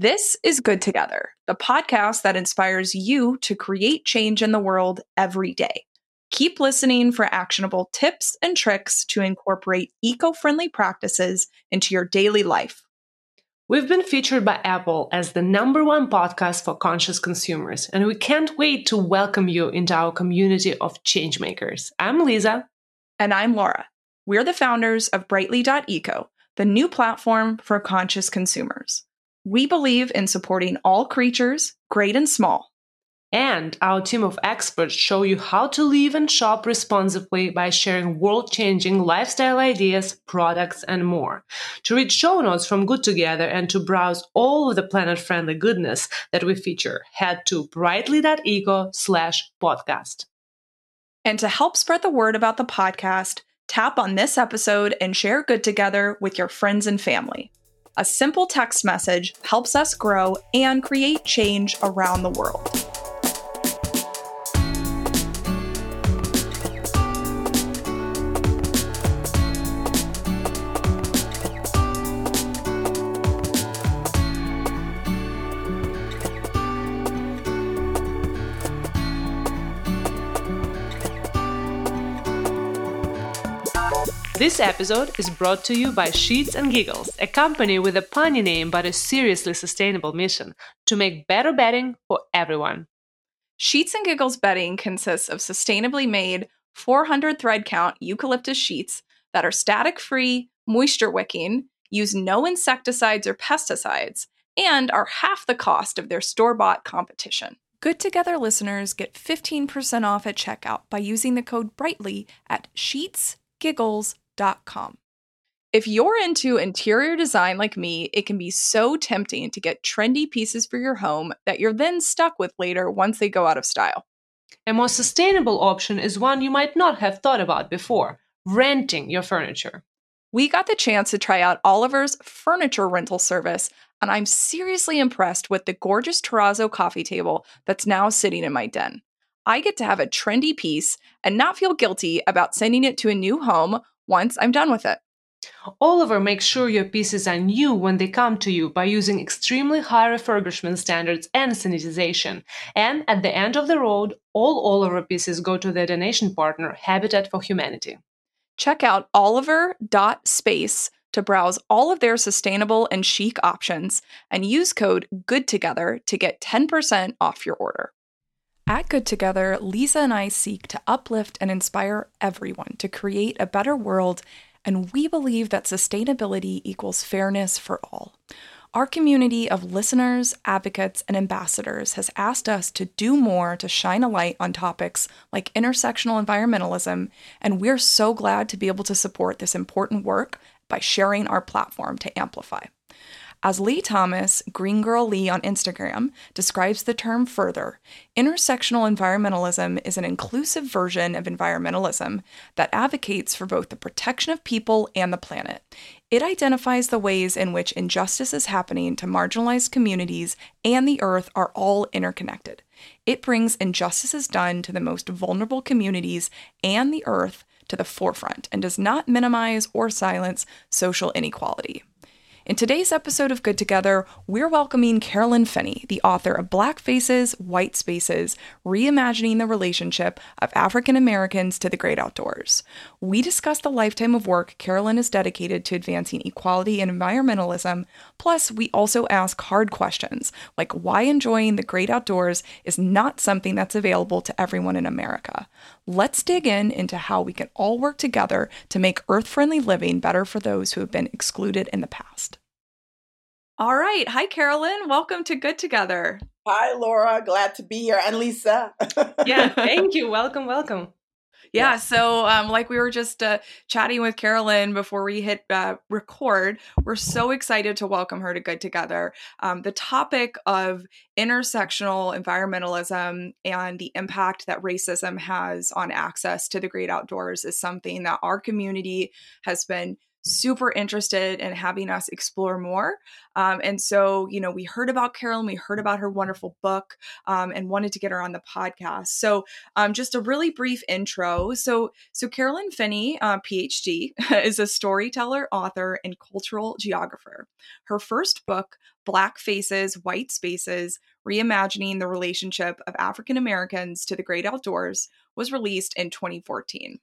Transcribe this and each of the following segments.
This is Good Together, the podcast that inspires you to create change in the world every day. Keep listening for actionable tips and tricks to incorporate eco friendly practices into your daily life. We've been featured by Apple as the number one podcast for conscious consumers, and we can't wait to welcome you into our community of changemakers. I'm Lisa. And I'm Laura. We're the founders of Brightly.eco, the new platform for conscious consumers. We believe in supporting all creatures, great and small. And our team of experts show you how to live and shop responsibly by sharing world changing lifestyle ideas, products, and more. To read show notes from Good Together and to browse all of the planet friendly goodness that we feature, head to brightly.eco slash podcast. And to help spread the word about the podcast, tap on this episode and share Good Together with your friends and family. A simple text message helps us grow and create change around the world. This episode is brought to you by Sheets and Giggles, a company with a punny name but a seriously sustainable mission to make better bedding for everyone. Sheets and Giggles bedding consists of sustainably made 400 thread count eucalyptus sheets that are static free, moisture wicking, use no insecticides or pesticides, and are half the cost of their store bought competition. Good Together listeners get 15% off at checkout by using the code BRIGHTLY at if you're into interior design like me, it can be so tempting to get trendy pieces for your home that you're then stuck with later once they go out of style. A more sustainable option is one you might not have thought about before renting your furniture. We got the chance to try out Oliver's furniture rental service, and I'm seriously impressed with the gorgeous terrazzo coffee table that's now sitting in my den. I get to have a trendy piece and not feel guilty about sending it to a new home once I'm done with it. Oliver makes sure your pieces are new when they come to you by using extremely high refurbishment standards and sanitization. And at the end of the road, all Oliver pieces go to their donation partner, Habitat for Humanity. Check out oliver.space to browse all of their sustainable and chic options and use code GOODTOGETHER to get 10% off your order. At Good Together, Lisa and I seek to uplift and inspire everyone to create a better world, and we believe that sustainability equals fairness for all. Our community of listeners, advocates, and ambassadors has asked us to do more to shine a light on topics like intersectional environmentalism, and we're so glad to be able to support this important work by sharing our platform to amplify. As Leah Thomas, Green Girl Leah on Instagram, describes the term further, intersectional environmentalism is an inclusive version of environmentalism that advocates for both the protection of people and the planet. It identifies the ways in which injustices happening to marginalized communities and the earth are all interconnected. It brings injustices done to the most vulnerable communities and the earth to the forefront and does not minimize or silence social inequality. In today's episode of Good Together, we're welcoming Carolyn Finney, the author of Black Faces, White Spaces Reimagining the Relationship of African Americans to the Great Outdoors. We discuss the lifetime of work Carolyn is dedicated to advancing equality and environmentalism. Plus, we also ask hard questions like why enjoying the great outdoors is not something that's available to everyone in America. Let's dig in into how we can all work together to make earth friendly living better for those who have been excluded in the past. All right. Hi, Carolyn. Welcome to Good Together. Hi, Laura. Glad to be here. And Lisa. yeah. Thank you. Welcome. Welcome. Yeah, so um, like we were just uh, chatting with Carolyn before we hit uh, record, we're so excited to welcome her to Good Together. Um, the topic of intersectional environmentalism and the impact that racism has on access to the great outdoors is something that our community has been super interested in having us explore more. Um, and so, you know, we heard about Carolyn, we heard about her wonderful book, um, and wanted to get her on the podcast. So, um, just a really brief intro. So, so Carolyn Finney, uh, PhD, is a storyteller, author, and cultural geographer. Her first book, Black Faces, White Spaces Reimagining the Relationship of African Americans to the Great Outdoors, was released in 2014.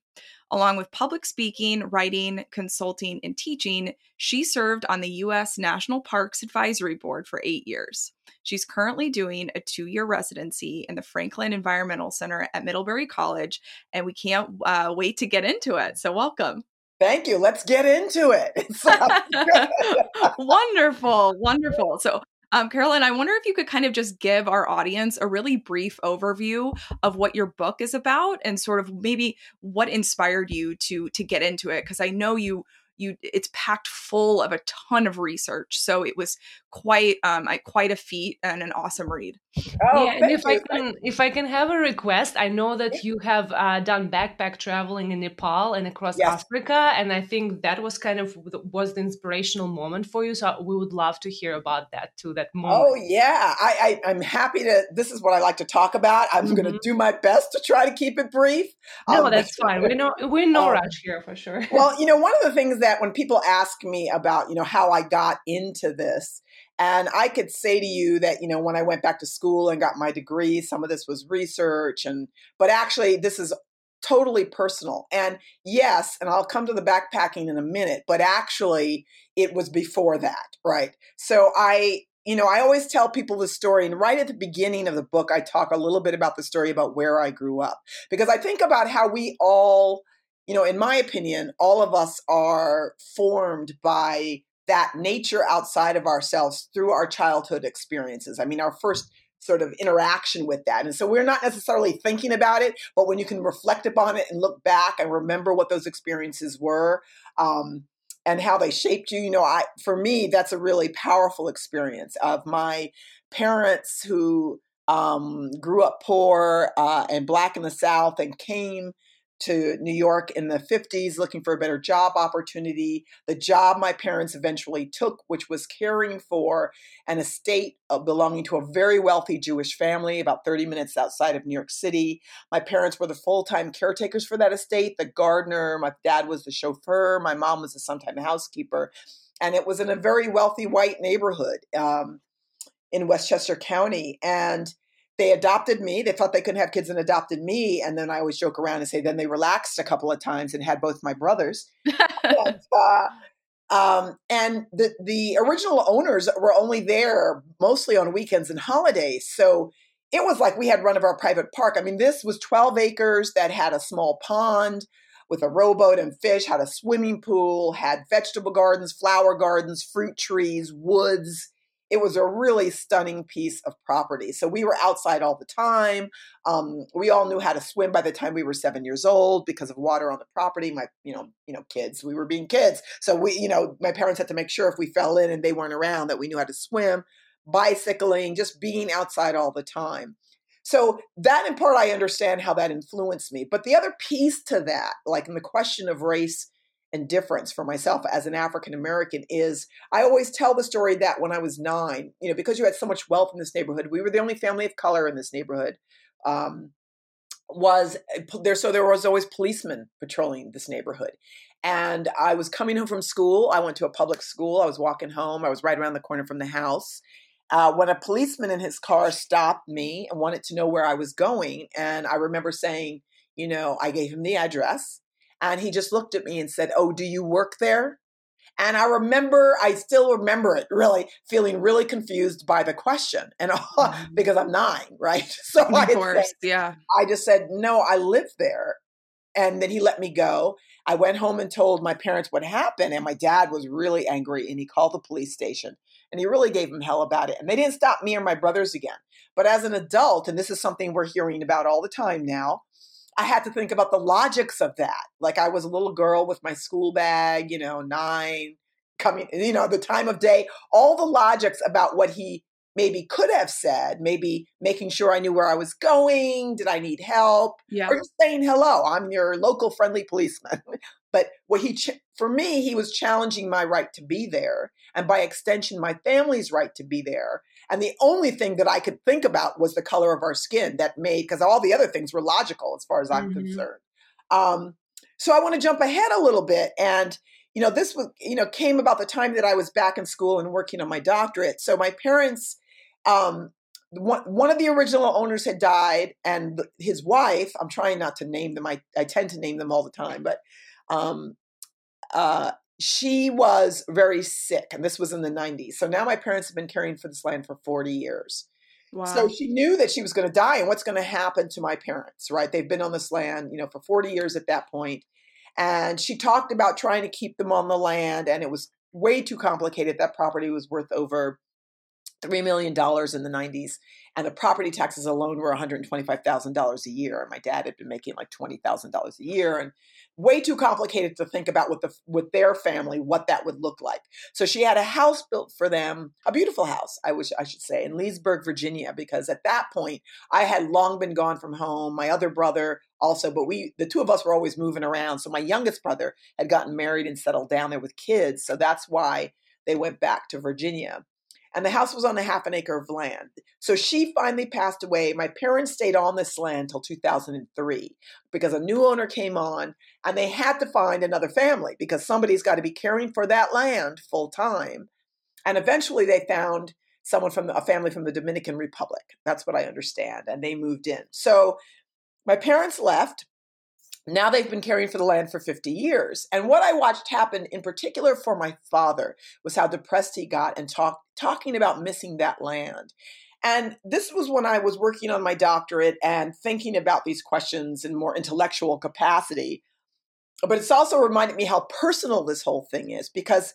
Along with public speaking, writing, consulting, and teaching, she served on the U.S. National Parks Advisory Board for eight years. She's currently doing a two year residency in the Franklin Environmental Center at Middlebury College, and we can't uh, wait to get into it. So, welcome. Thank you. Let's get into it. wonderful, wonderful. So, um, Carolyn, I wonder if you could kind of just give our audience a really brief overview of what your book is about and sort of maybe what inspired you to to get into it because I know you you it's packed full of a ton of research so it was quite um quite a feat and an awesome read oh, yeah and if you. i can if i can have a request i know that you have uh, done backpack traveling in nepal and across yes. africa and i think that was kind of was the inspirational moment for you so we would love to hear about that too that moment oh yeah i, I am happy to this is what i like to talk about i'm mm-hmm. going to do my best to try to keep it brief no um, that's fine we know we're no um, rush here for sure well you know one of the things that when people ask me about, you know, how I got into this, and I could say to you that, you know, when I went back to school and got my degree, some of this was research and but actually this is totally personal. And yes, and I'll come to the backpacking in a minute, but actually it was before that, right? So I you know, I always tell people the story, and right at the beginning of the book, I talk a little bit about the story about where I grew up because I think about how we all you know, in my opinion, all of us are formed by that nature outside of ourselves through our childhood experiences. I mean, our first sort of interaction with that. And so we're not necessarily thinking about it, but when you can reflect upon it and look back and remember what those experiences were, um, and how they shaped you, you know, I for me that's a really powerful experience of my parents who um, grew up poor uh, and black in the South and came to New York in the 50s looking for a better job opportunity. The job my parents eventually took, which was caring for an estate uh, belonging to a very wealthy Jewish family about 30 minutes outside of New York City. My parents were the full time caretakers for that estate, the gardener. My dad was the chauffeur. My mom was a sometime housekeeper. And it was in a very wealthy white neighborhood um, in Westchester County. And they adopted me. They thought they couldn't have kids and adopted me. And then I always joke around and say, then they relaxed a couple of times and had both my brothers. and, uh, um, and the the original owners were only there mostly on weekends and holidays. So it was like we had run of our private park. I mean, this was 12 acres that had a small pond with a rowboat and fish, had a swimming pool, had vegetable gardens, flower gardens, fruit trees, woods it was a really stunning piece of property. So we were outside all the time. Um, we all knew how to swim by the time we were seven years old because of water on the property. My, you know, you know, kids. We were being kids, so we, you know, my parents had to make sure if we fell in and they weren't around that we knew how to swim. Bicycling, just being outside all the time. So that in part, I understand how that influenced me. But the other piece to that, like in the question of race and difference for myself as an African American is I always tell the story that when I was nine, you know, because you had so much wealth in this neighborhood, we were the only family of color in this neighborhood. Um, was eh, there so there was always policemen patrolling this neighborhood and i was coming home from school i went to a public school i was walking home i was right around the corner from the house uh, when a policeman in his car stopped me and wanted to know where i was going and i remember saying you know i gave him the address and he just looked at me and said, Oh, do you work there? And I remember, I still remember it really feeling really confused by the question and mm-hmm. because I'm nine, right? So of I course, said, yeah. I just said, no, I live there. And then he let me go. I went home and told my parents what happened. And my dad was really angry and he called the police station and he really gave them hell about it. And they didn't stop me or my brothers again. But as an adult, and this is something we're hearing about all the time now, I had to think about the logics of that. Like I was a little girl with my school bag, you know, nine, coming, you know, the time of day, all the logics about what he maybe could have said, maybe making sure I knew where I was going, did I need help, yeah. or just saying hello, I'm your local friendly policeman. But what he, ch- for me, he was challenging my right to be there, and by extension, my family's right to be there. And the only thing that I could think about was the color of our skin that made, because all the other things were logical as far as I'm mm-hmm. concerned. Um, so I want to jump ahead a little bit. And, you know, this was, you know, came about the time that I was back in school and working on my doctorate. So my parents, um, one, one of the original owners had died and his wife i'm trying not to name them i, I tend to name them all the time but um, uh, she was very sick and this was in the 90s so now my parents have been caring for this land for 40 years. Wow. so she knew that she was going to die and what's going to happen to my parents right? They've been on this land you know for 40 years at that point and she talked about trying to keep them on the land and it was way too complicated. That property was worth over $3 million in the 90s. And the property taxes alone were $125,000 a year. And my dad had been making like $20,000 a year. And way too complicated to think about with the with their family what that would look like. So she had a house built for them, a beautiful house, I wish I should say, in Leesburg, Virginia, because at that point I had long been gone from home. My other brother also, but we the two of us were always moving around. So my youngest brother had gotten married and settled down there with kids. So that's why they went back to Virginia and the house was on a half an acre of land. So she finally passed away. My parents stayed on this land till 2003 because a new owner came on and they had to find another family because somebody's got to be caring for that land full time. And eventually they found someone from a family from the Dominican Republic. That's what I understand. And they moved in. So my parents left now they've been caring for the land for 50 years. And what I watched happen in particular for my father was how depressed he got and talk, talking about missing that land. And this was when I was working on my doctorate and thinking about these questions in more intellectual capacity. But it's also reminded me how personal this whole thing is because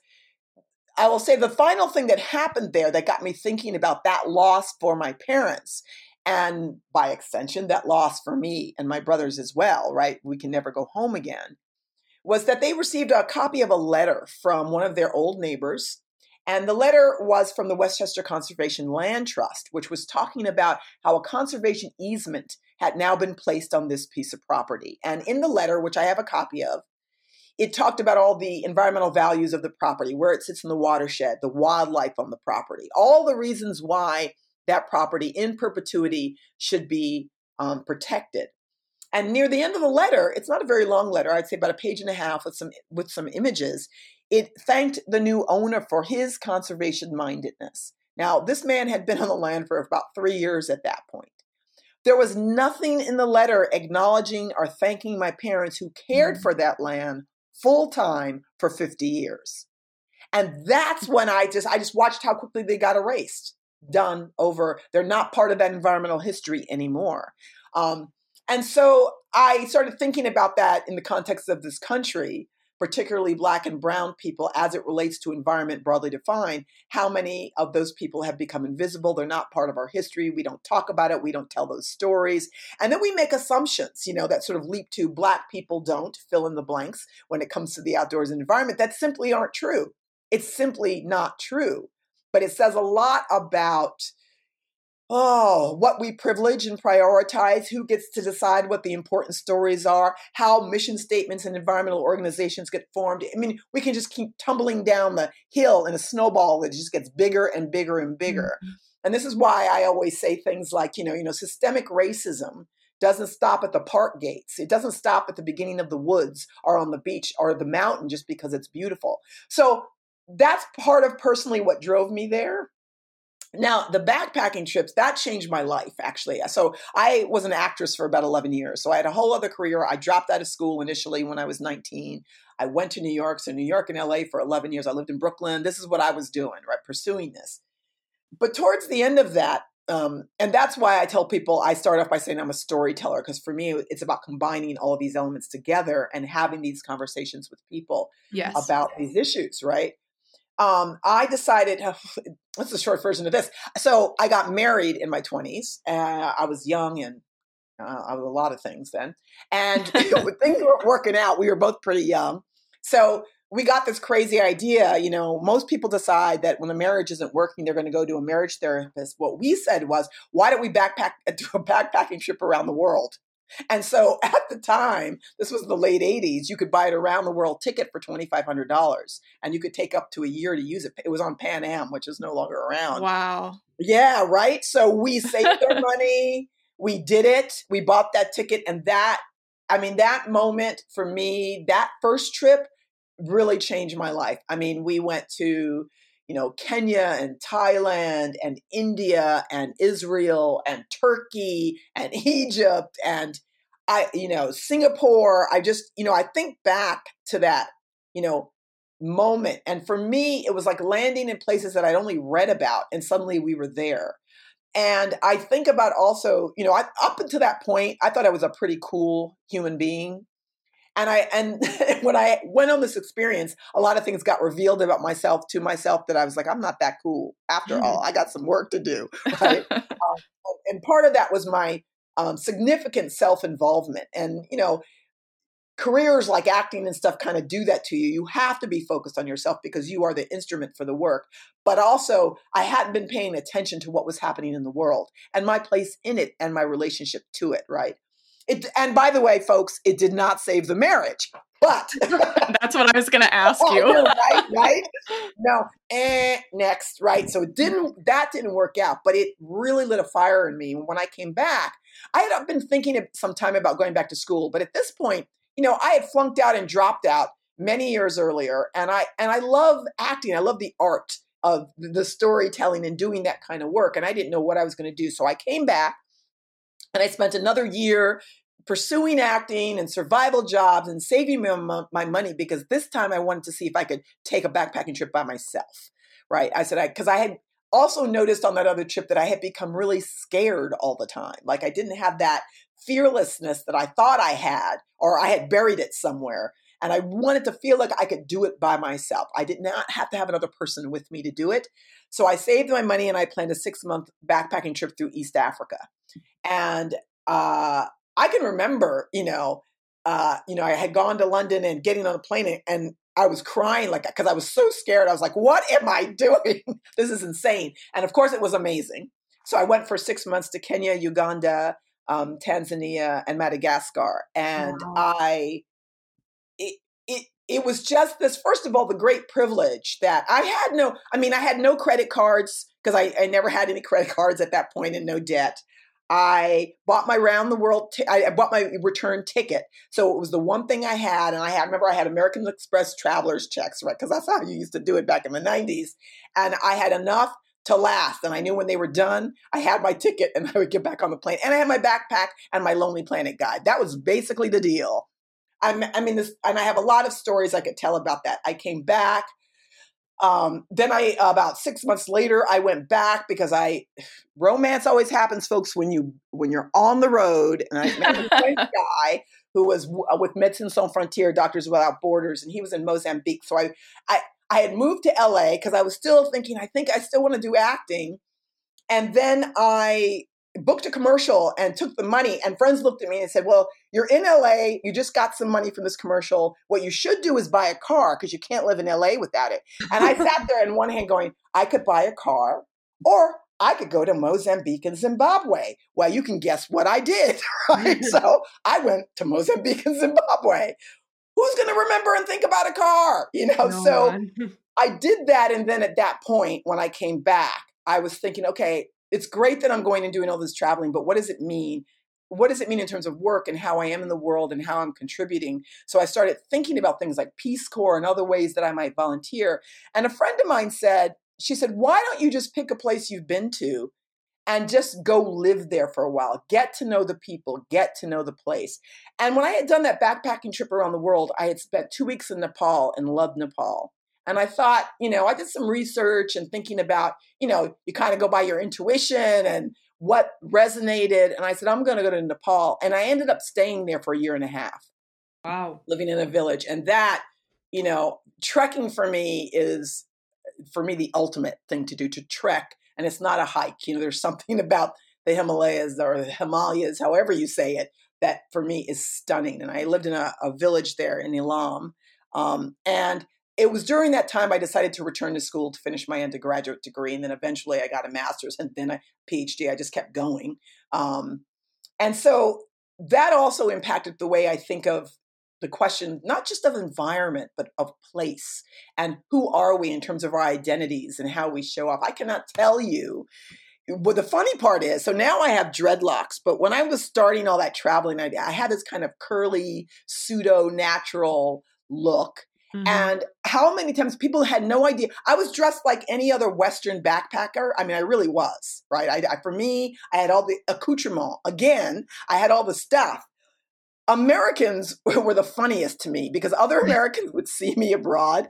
I will say the final thing that happened there that got me thinking about that loss for my parents and by extension, that loss for me and my brothers as well, right? We can never go home again. Was that they received a copy of a letter from one of their old neighbors. And the letter was from the Westchester Conservation Land Trust, which was talking about how a conservation easement had now been placed on this piece of property. And in the letter, which I have a copy of, it talked about all the environmental values of the property, where it sits in the watershed, the wildlife on the property, all the reasons why that property in perpetuity should be um, protected. And near the end of the letter, it's not a very long letter, I'd say about a page and a half with some with some images. It thanked the new owner for his conservation mindedness. Now, this man had been on the land for about three years at that point. There was nothing in the letter acknowledging or thanking my parents who cared mm-hmm. for that land full time for 50 years. And that's when I just I just watched how quickly they got erased done over. They're not part of that environmental history anymore. Um, and so I started thinking about that in the context of this country, particularly Black and Brown people, as it relates to environment broadly defined. How many of those people have become invisible? They're not part of our history. We don't talk about it. We don't tell those stories. And then we make assumptions, you know, that sort of leap to Black people don't fill in the blanks when it comes to the outdoors and environment that simply aren't true. It's simply not true but it says a lot about oh, what we privilege and prioritize, who gets to decide what the important stories are, how mission statements and environmental organizations get formed. I mean, we can just keep tumbling down the hill in a snowball that just gets bigger and bigger and bigger. Mm-hmm. And this is why I always say things like, you know, you know, systemic racism doesn't stop at the park gates. It doesn't stop at the beginning of the woods or on the beach or the mountain just because it's beautiful. So that's part of personally what drove me there. Now, the backpacking trips, that changed my life actually. So, I was an actress for about 11 years. So, I had a whole other career. I dropped out of school initially when I was 19. I went to New York. So, New York and LA for 11 years. I lived in Brooklyn. This is what I was doing, right? Pursuing this. But towards the end of that, um, and that's why I tell people I start off by saying I'm a storyteller because for me it's about combining all of these elements together and having these conversations with people yes. about these issues, right? Um, I decided, what's the short version of this? So I got married in my 20s. Uh, I was young and uh, I was a lot of things then. And things weren't working out. We were both pretty young. So we got this crazy idea. You know, most people decide that when a marriage isn't working, they're going to go to a marriage therapist. What we said was, why don't we backpack do a backpacking trip around the world? And so at the time, this was the late 80s, you could buy an around the world ticket for $2,500 and you could take up to a year to use it. It was on Pan Am, which is no longer around. Wow. Yeah, right. So we saved our money. We did it. We bought that ticket. And that, I mean, that moment for me, that first trip really changed my life. I mean, we went to, you know, Kenya and Thailand and India and Israel and Turkey and Egypt and I, you know, Singapore. I just, you know, I think back to that, you know, moment. And for me, it was like landing in places that I'd only read about and suddenly we were there. And I think about also, you know, I, up until that point, I thought I was a pretty cool human being and I and when I went on this experience, a lot of things got revealed about myself to myself that I was like, I'm not that cool. After mm. all, I got some work to do, right? um, and part of that was my um, significant self involvement, and you know, careers like acting and stuff kind of do that to you. You have to be focused on yourself because you are the instrument for the work. But also, I hadn't been paying attention to what was happening in the world and my place in it and my relationship to it, right? It, and by the way, folks, it did not save the marriage. But that's what I was going to ask you. right, right. No, eh, next, right. So it didn't. That didn't work out, but it really lit a fire in me. When I came back, I had been thinking some time about going back to school, but at this point, you know, I had flunked out and dropped out many years earlier, and I and I love acting. I love the art of the storytelling and doing that kind of work, and I didn't know what I was going to do. So I came back. And I spent another year pursuing acting and survival jobs and saving my, my money because this time I wanted to see if I could take a backpacking trip by myself. Right. I said, I, because I had also noticed on that other trip that I had become really scared all the time. Like I didn't have that fearlessness that I thought I had, or I had buried it somewhere. And I wanted to feel like I could do it by myself. I did not have to have another person with me to do it. So I saved my money and I planned a six month backpacking trip through East Africa. And uh, I can remember, you know, uh, you know, I had gone to London and getting on a plane and, and I was crying like because I was so scared. I was like, "What am I doing? this is insane!" And of course, it was amazing. So I went for six months to Kenya, Uganda, um, Tanzania, and Madagascar, and wow. I, it, was just this. First of all, the great privilege that I had no. I mean, I had no credit cards because I, I never had any credit cards at that point and no debt. I bought my round the world. T- I bought my return ticket, so it was the one thing I had. And I had remember I had American Express travelers checks, right? Because that's how you used to do it back in the '90s. And I had enough to last, and I knew when they were done, I had my ticket, and I would get back on the plane. And I had my backpack and my Lonely Planet guide. That was basically the deal. I'm, I mean, this, and I have a lot of stories I could tell about that. I came back. Um, then I about six months later I went back because I romance always happens, folks, when you when you're on the road. And I met a guy who was w- uh, with Médecins Sans Frontières, Doctors Without Borders, and he was in Mozambique. So I I I had moved to LA because I was still thinking I think I still want to do acting. And then I booked a commercial and took the money. And friends looked at me and said, Well, you're in LA. You just got some money from this commercial. What you should do is buy a car because you can't live in LA without it. And I sat there in one hand going, I could buy a car or I could go to Mozambique and Zimbabwe. Well, you can guess what I did, right? so I went to Mozambique and Zimbabwe. Who's going to remember and think about a car? You know, no so I did that. And then at that point, when I came back, I was thinking, okay, it's great that I'm going and doing all this traveling, but what does it mean? What does it mean in terms of work and how I am in the world and how I'm contributing? So I started thinking about things like Peace Corps and other ways that I might volunteer. And a friend of mine said, she said, why don't you just pick a place you've been to and just go live there for a while? Get to know the people, get to know the place. And when I had done that backpacking trip around the world, I had spent two weeks in Nepal and loved Nepal. And I thought, you know, I did some research and thinking about, you know, you kind of go by your intuition and what resonated. And I said, I'm going to go to Nepal. And I ended up staying there for a year and a half. Wow. Living in a village. And that, you know, trekking for me is, for me, the ultimate thing to do to trek. And it's not a hike. You know, there's something about the Himalayas or the Himalayas, however you say it, that for me is stunning. And I lived in a, a village there in Ilam. Um, and it was during that time I decided to return to school to finish my undergraduate degree, and then eventually I got a master's and then a PhD. I just kept going, um, and so that also impacted the way I think of the question, not just of environment, but of place and who are we in terms of our identities and how we show up. I cannot tell you what the funny part is. So now I have dreadlocks, but when I was starting all that traveling, I, I had this kind of curly, pseudo natural look. Mm-hmm. And how many times people had no idea? I was dressed like any other Western backpacker. I mean, I really was, right? I, I, for me, I had all the accoutrement. Again, I had all the stuff. Americans were the funniest to me because other Americans would see me abroad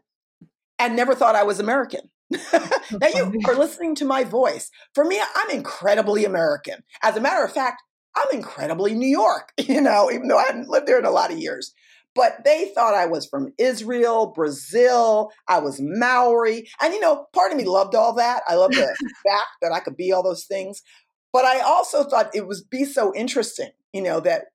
and never thought I was American. now you are listening to my voice. For me, I'm incredibly American. As a matter of fact, I'm incredibly New York, you know, even though I hadn't lived there in a lot of years. But they thought I was from Israel, Brazil, I was Maori. And, you know, part of me loved all that. I loved the fact that I could be all those things. But I also thought it was be so interesting, you know, that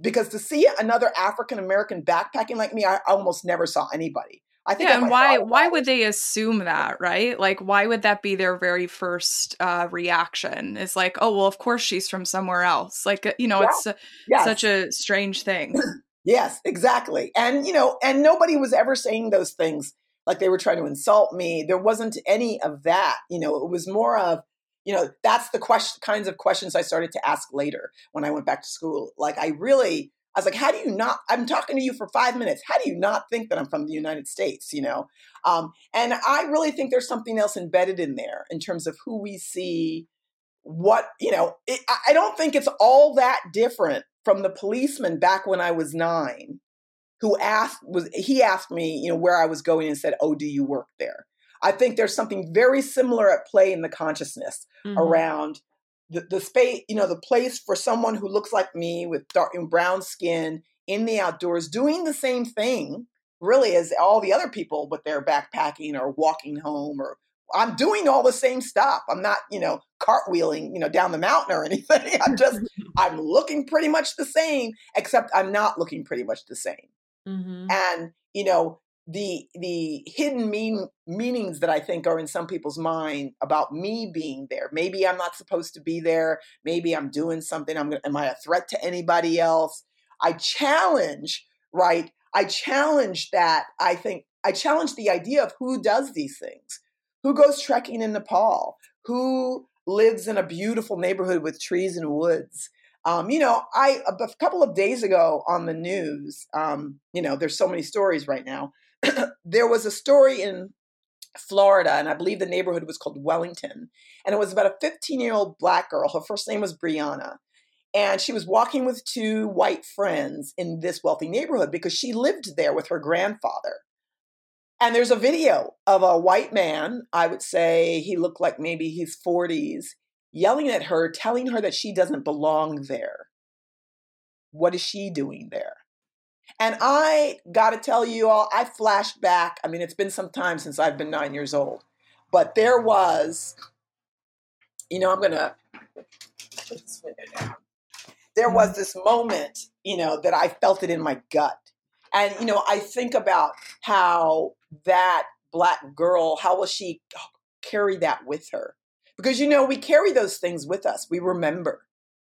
because to see another African American backpacking like me, I almost never saw anybody. I think. Yeah, and why why would they assume that, right? Like, why would that be their very first uh, reaction? Is like, oh well, of course she's from somewhere else. Like, uh, you know, yeah. it's yes. such a strange thing. Yes, exactly. And you know, and nobody was ever saying those things like they were trying to insult me. There wasn't any of that. You know, it was more of you know that's the question kinds of questions i started to ask later when i went back to school like i really I was like, how do you not? I'm talking to you for five minutes. How do you not think that I'm from the United States? You know, um, and I really think there's something else embedded in there in terms of who we see. What you know, it, I don't think it's all that different from the policeman back when I was nine, who asked was he asked me, you know, where I was going and said, "Oh, do you work there?" I think there's something very similar at play in the consciousness mm-hmm. around the, the space, you know, the place for someone who looks like me with dark and brown skin in the outdoors doing the same thing really as all the other people but they're backpacking or walking home or I'm doing all the same stuff. I'm not, you know, cartwheeling, you know, down the mountain or anything. I'm just I'm looking pretty much the same except I'm not looking pretty much the same. Mm-hmm. And, you know, the the hidden mean meanings that I think are in some people's mind about me being there. Maybe I'm not supposed to be there. Maybe I'm doing something. I'm gonna, am I a threat to anybody else? I challenge, right? I challenge that. I think I challenge the idea of who does these things. Who goes trekking in Nepal? Who lives in a beautiful neighborhood with trees and woods? Um, you know, I a couple of days ago on the news, um, you know, there's so many stories right now there was a story in Florida, and I believe the neighborhood was called Wellington. And it was about a 15 year old black girl. Her first name was Brianna. And she was walking with two white friends in this wealthy neighborhood because she lived there with her grandfather. And there's a video of a white man, I would say he looked like maybe his 40s, yelling at her, telling her that she doesn't belong there. What is she doing there? And I got to tell you all, I flashed back. I mean, it's been some time since I've been nine years old, but there was, you know, I'm going to There was this moment, you know, that I felt it in my gut. And, you know, I think about how that black girl, how will she carry that with her? Because, you know, we carry those things with us. We remember.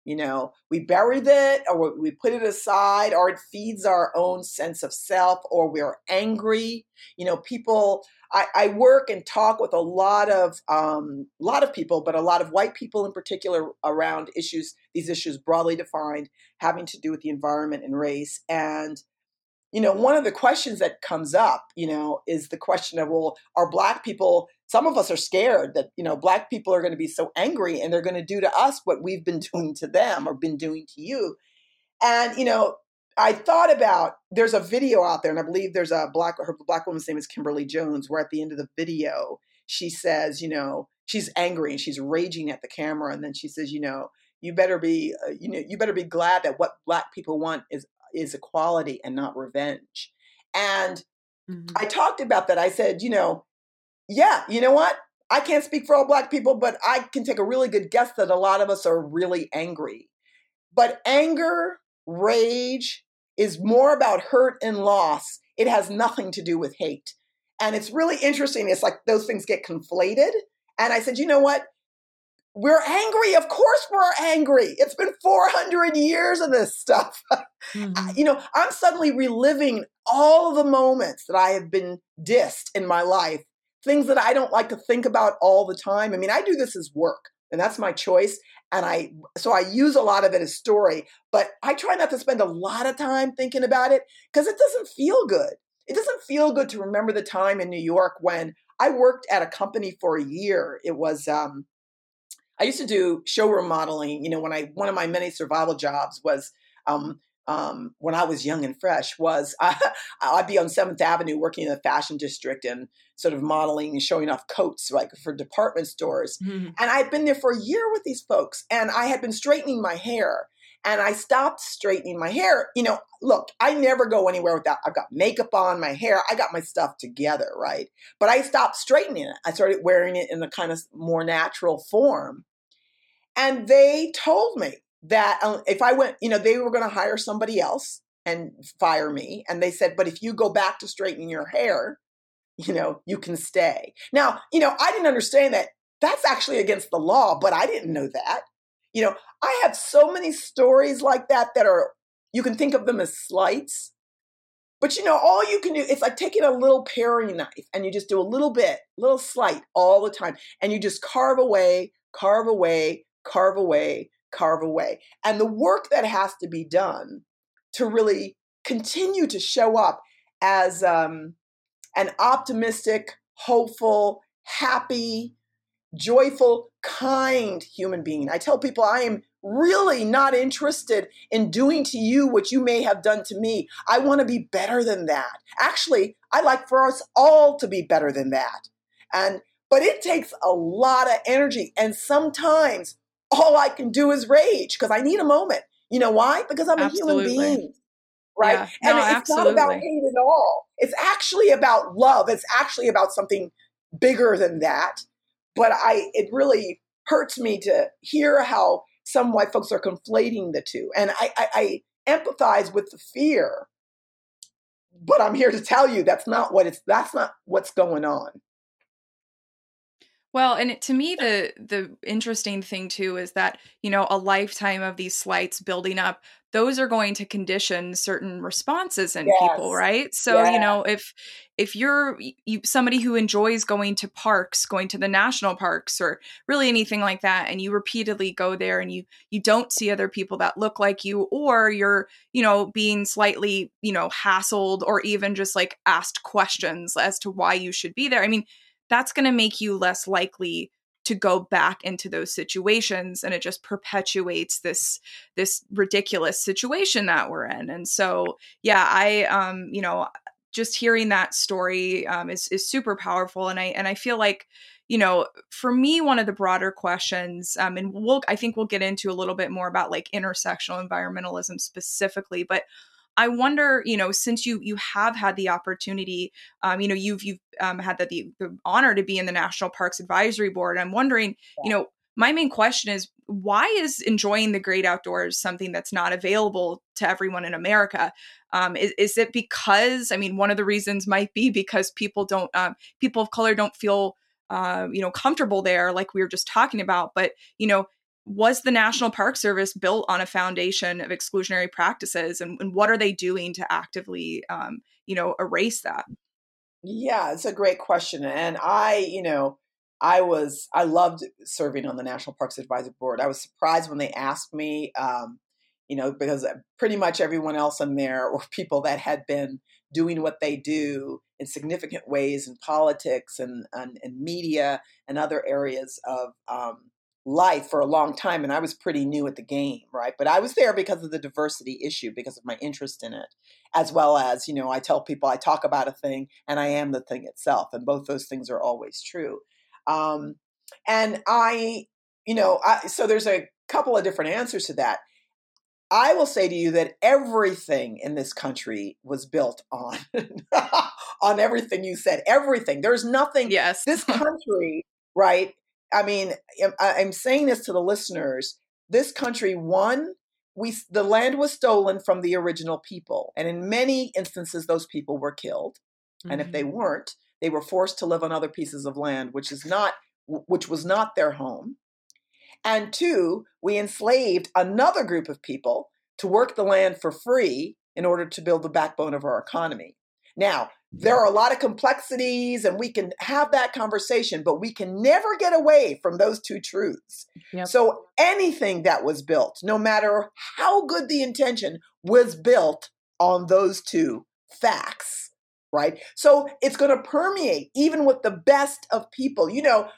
You know, we bury it or we put it aside or it feeds our own sense of self or we're angry. You know, people, I, I work and talk with a lot of, um, a lot of people, but a lot of white people in particular around issues, these issues broadly defined, having to do with the environment and race. And you know, one of the questions that comes up, you know, is the question of, well, are black people, some of us are scared that, you know, black people are going to be so angry and they're going to do to us what we've been doing to them or been doing to you. And, you know, I thought about there's a video out there, and I believe there's a black her black woman's name is Kimberly Jones, where at the end of the video, she says, you know, she's angry and she's raging at the camera, and then she says, you know, you better be, uh, you know, you better be glad that what black people want is is equality and not revenge. And mm-hmm. I talked about that. I said, you know, yeah, you know what? I can't speak for all black people, but I can take a really good guess that a lot of us are really angry. But anger, rage is more about hurt and loss. It has nothing to do with hate. And it's really interesting. It's like those things get conflated. And I said, you know what? We're angry. Of course, we're angry. It's been 400 years of this stuff. Mm-hmm. you know, I'm suddenly reliving all the moments that I have been dissed in my life, things that I don't like to think about all the time. I mean, I do this as work, and that's my choice. And I, so I use a lot of it as story, but I try not to spend a lot of time thinking about it because it doesn't feel good. It doesn't feel good to remember the time in New York when I worked at a company for a year. It was, um, I used to do showroom modeling. You know, when I one of my many survival jobs was um, um, when I was young and fresh was I, I'd be on Seventh Avenue working in the fashion district and sort of modeling and showing off coats like for department stores. Mm-hmm. And I'd been there for a year with these folks, and I had been straightening my hair. And I stopped straightening my hair. You know, look, I never go anywhere without, I've got makeup on, my hair, I got my stuff together, right? But I stopped straightening it. I started wearing it in a kind of more natural form. And they told me that um, if I went, you know, they were going to hire somebody else and fire me. And they said, but if you go back to straightening your hair, you know, you can stay. Now, you know, I didn't understand that. That's actually against the law, but I didn't know that. You know, I have so many stories like that that are, you can think of them as slights. But you know, all you can do, it's like taking a little paring knife and you just do a little bit, little slight all the time. And you just carve away, carve away, carve away, carve away. And the work that has to be done to really continue to show up as um, an optimistic, hopeful, happy, joyful, kind human being. I tell people I am really not interested in doing to you what you may have done to me. I want to be better than that. Actually, I like for us all to be better than that. And but it takes a lot of energy and sometimes all I can do is rage because I need a moment. You know why? Because I'm absolutely. a human being. Right. Yeah. And no, it's absolutely. not about hate at all. It's actually about love. It's actually about something bigger than that. But I it really hurts me to hear how some white folks are conflating the two. And I, I, I empathize with the fear. But I'm here to tell you that's not what it's that's not what's going on. Well, and it, to me, the the interesting thing too is that you know a lifetime of these slights building up, those are going to condition certain responses in yes. people, right? So yeah. you know if if you're you, somebody who enjoys going to parks, going to the national parks, or really anything like that, and you repeatedly go there and you you don't see other people that look like you, or you're you know being slightly you know hassled or even just like asked questions as to why you should be there. I mean that's going to make you less likely to go back into those situations and it just perpetuates this this ridiculous situation that we're in. And so yeah i um you know just hearing that story um, is is super powerful and i and i feel like you know for me one of the broader questions um, and we'll i think we'll get into a little bit more about like intersectional environmentalism specifically but I wonder, you know, since you you have had the opportunity, um, you know, you've you've um, had the, the, the honor to be in the National Parks Advisory Board. I'm wondering, yeah. you know, my main question is why is enjoying the great outdoors something that's not available to everyone in America? Um, is, is it because I mean, one of the reasons might be because people don't, um, people of color don't feel, uh, you know, comfortable there, like we were just talking about. But you know, was the National Park Service built on a foundation of exclusionary practices, and, and what are they doing to actively, um, you know, erase that? Yeah, it's a great question, and I, you know, I was I loved serving on the National Parks Advisory Board. I was surprised when they asked me, um, you know, because pretty much everyone else in there were people that had been doing what they do in significant ways in politics and and, and media and other areas of um, life for a long time and I was pretty new at the game, right? But I was there because of the diversity issue, because of my interest in it, as well as, you know, I tell people I talk about a thing and I am the thing itself. And both those things are always true. Um, and I, you know, I, so there's a couple of different answers to that. I will say to you that everything in this country was built on on everything you said. Everything. There's nothing. Yes. This country, right, I mean, I'm saying this to the listeners. This country, one, we the land was stolen from the original people, and in many instances, those people were killed. Mm-hmm. And if they mm-hmm. weren't, they were forced to live on other pieces of land, which is not which was not their home. And two, we enslaved another group of people to work the land for free in order to build the backbone of our economy. Now, there are a lot of complexities and we can have that conversation, but we can never get away from those two truths. Yep. So anything that was built, no matter how good the intention, was built on those two facts, right? So it's going to permeate even with the best of people. You know,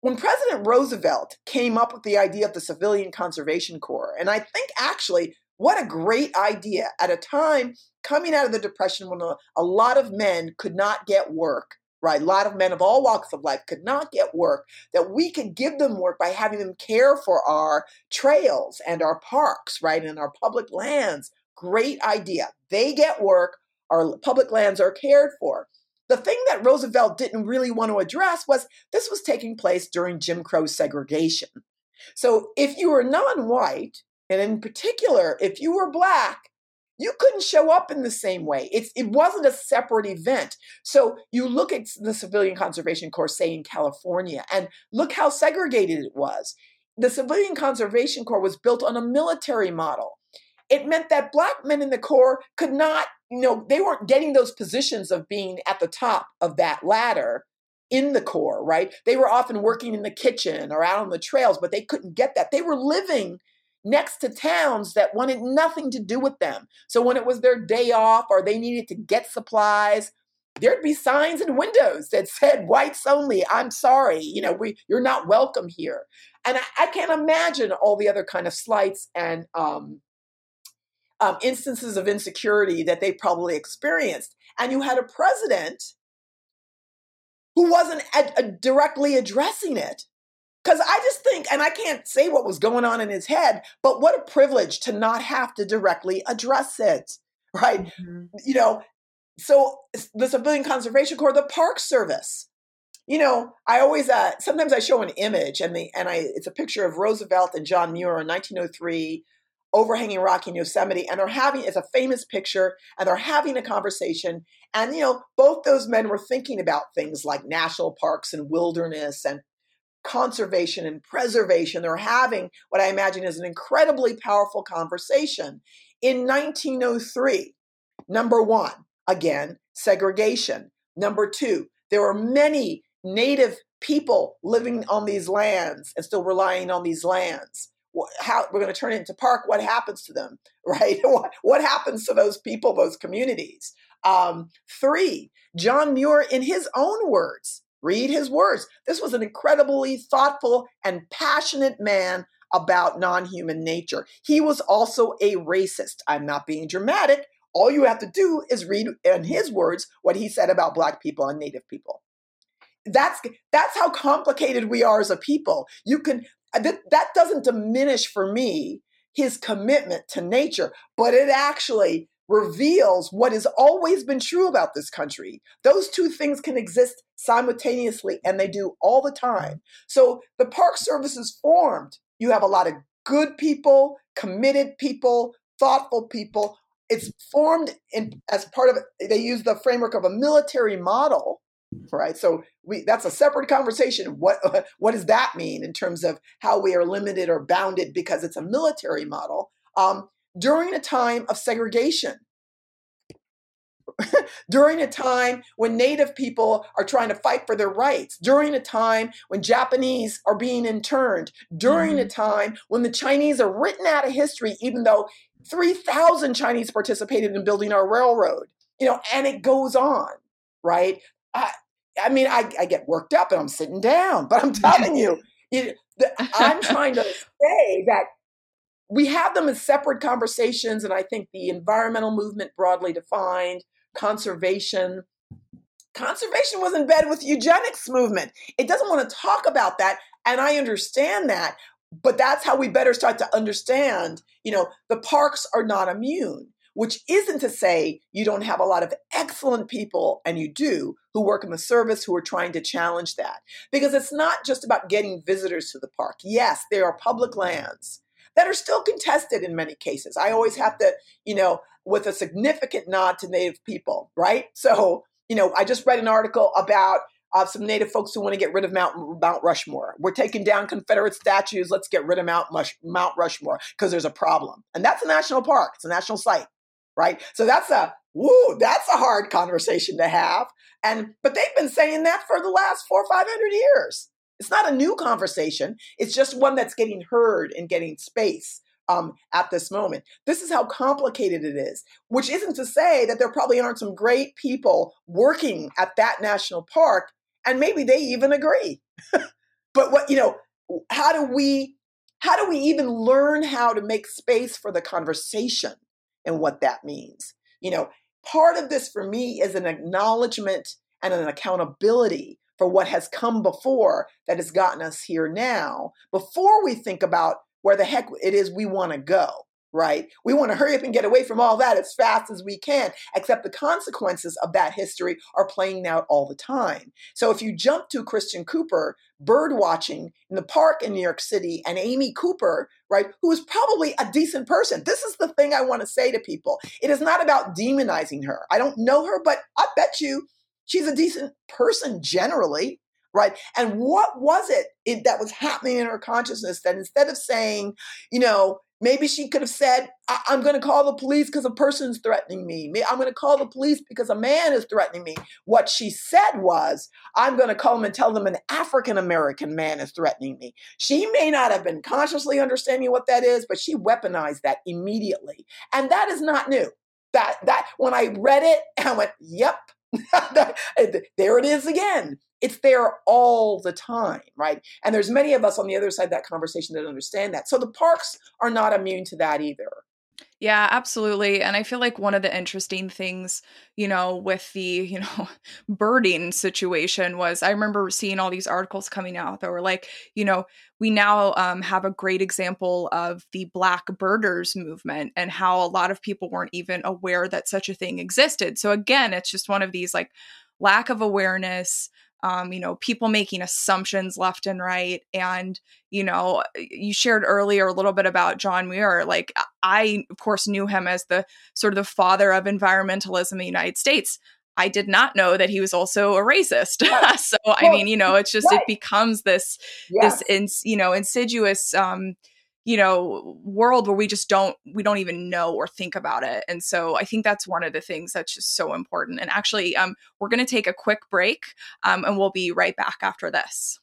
when President Roosevelt came up with the idea of the Civilian Conservation Corps, and I think actually what a great idea at a time coming out of the Depression when a, a, lot of men could not get work, right? A lot of men of all walks of life could not get work, that we could give them work by having them care for our trails and our parks, right? And our public lands. Great idea. They get work, our public lands are cared for. The thing that Roosevelt didn't really want to address was this was taking place during Jim Crow segregation. So if you were non white, and in particular, if you were black, you couldn't show up in the same way. It's, it wasn't a separate event. So you look at the Civilian Conservation Corps, say in California, and look how segregated it was. The Civilian Conservation Corps was built on a military model. It meant that black men in the Corps could not, you know, they weren't getting those positions of being at the top of that ladder in the Corps, right? They were often working in the kitchen or out on the trails, but they couldn't get that. They were living next to towns that wanted nothing to do with them. So when it was their day off or they needed to get supplies, there'd be signs in windows that said whites only i'm sorry you know we you're not welcome here. And i, I can't imagine all the other kind of slights and um, um, instances of insecurity that they probably experienced. And you had a president who wasn't ad- ad- directly addressing it because I just think, and I can't say what was going on in his head, but what a privilege to not have to directly address it, right? Mm-hmm. You know, so the Civilian Conservation Corps, the Park Service. You know, I always uh, sometimes I show an image, and the and I it's a picture of Roosevelt and John Muir in 1903, overhanging rock in Yosemite, and they're having it's a famous picture, and they're having a conversation, and you know, both those men were thinking about things like national parks and wilderness and conservation and preservation. They're having what I imagine is an incredibly powerful conversation. In 1903, number one, again, segregation. Number two, there were many native people living on these lands and still relying on these lands. How we're going to turn it into park? What happens to them, right? What, what happens to those people, those communities? Um, three, John Muir, in his own words, Read his words. This was an incredibly thoughtful and passionate man about non human nature. He was also a racist. I'm not being dramatic. All you have to do is read, in his words, what he said about Black people and Native people. That's, that's how complicated we are as a people. You can, uh, that, that doesn't diminish for me his commitment to nature, but it actually reveals what has always been true about this country. Those two things can exist simultaneously, and they do all the time. So the Park Service is formed. You have a lot of good people, committed people, thoughtful people. It's formed in, as part of. They use the framework of a military model, right? So we that's a separate conversation. What what does that mean in terms of how we are limited or bounded because it's a military model? Um, during a time of segregation. during a time when Native people are trying to fight for their rights, during a time when Japanese are being interned, during mm-hmm. a time when the Chinese are written out of history, even though 3,000 Chinese participated in building our railroad, you know, and it goes on, right? I, I mean, I, I get worked up and I'm sitting down, but I'm telling you, you the, I'm trying to say that we have them as separate conversations, and I think the environmental movement, broadly defined, conservation, conservation was in bed with eugenics movement. It doesn't want to talk about that, and I understand that, but that's how we better start to understand. You know, the parks are not immune. Which isn't to say you don't have a lot of excellent people, and you do, who work in the service who are trying to challenge that. Because it's not just about getting visitors to the park. Yes, there are public lands that are still contested in many cases. I always have to, you know, with a significant nod to Native people, right? So, you know, I just read an article about uh, some Native folks who want to get rid of Mount, Mount Rushmore. We're taking down Confederate statues. Let's get rid of Mount, Mush, Mount Rushmore because there's a problem. And that's a national park. It's a national site, right? So that's a woo. That's a hard conversation to have. And but they've been saying that for the last four or five hundred years. It's not a new conversation. It's just one that's getting heard and getting space um, at this moment. This is how complicated it is, which isn't to say that there probably aren't some great people working at that national park, and maybe they even agree. but what, you know, how do we how do we even learn how to make space for the conversation and what that means? You know, part of this for me is an acknowledgement and an accountability for what has come before that has gotten us here now before we think about where the heck it is we want to go, right? We want to hurry up and get away from all that as fast as we can, except the consequences of that history are playing out all the time. So if you jump to Christian Cooper bird watching in the park in New York City and Amy Cooper, right, who is probably a decent person. This is the thing I want to say to people. It is not about demonizing her. I don't know her, but I bet you she's a decent person generally right? And what was it, that was happening in her consciousness that instead of saying, you know, maybe she could have said, I- am going to call the police because a person's threatening me. I'm going to call the police because a man is threatening me. What she said was, I'm going to call them and tell them an African American man is threatening me. She may not have been consciously understanding what that is, but she weaponized that immediately. And that is not new. That, that, when I read it, I went, yep, there it is again. It's there all the time right? And there's many of us on the other side of that conversation that understand that. So the parks are not immune to that either yeah, absolutely. And I feel like one of the interesting things, you know, with the, you know, birding situation was I remember seeing all these articles coming out that were like, you know, we now um, have a great example of the Black birders movement and how a lot of people weren't even aware that such a thing existed. So again, it's just one of these like lack of awareness, um, you know, people making assumptions left and right. And, you know, you shared earlier a little bit about John Muir. Like, I, of course, knew him as the sort of the father of environmentalism in the United States. I did not know that he was also a racist. Right. so, well, I mean, you know, it's just, right. it becomes this, yes. this, ins, you know, insidious, um, you know world where we just don't we don't even know or think about it. And so i think that's one of the things that's just so important. And actually um, we're going to take a quick break um, and we'll be right back after this.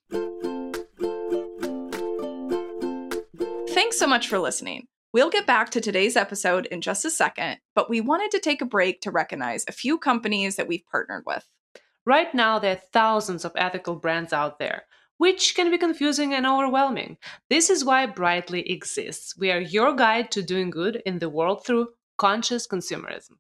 Thanks so much for listening. We'll get back to today's episode in just a second, but we wanted to take a break to recognize a few companies that we've partnered with. Right now, there are thousands of ethical brands out there which can be confusing and overwhelming. This is why Brightly exists. We are your guide to doing good in the world through conscious consumerism.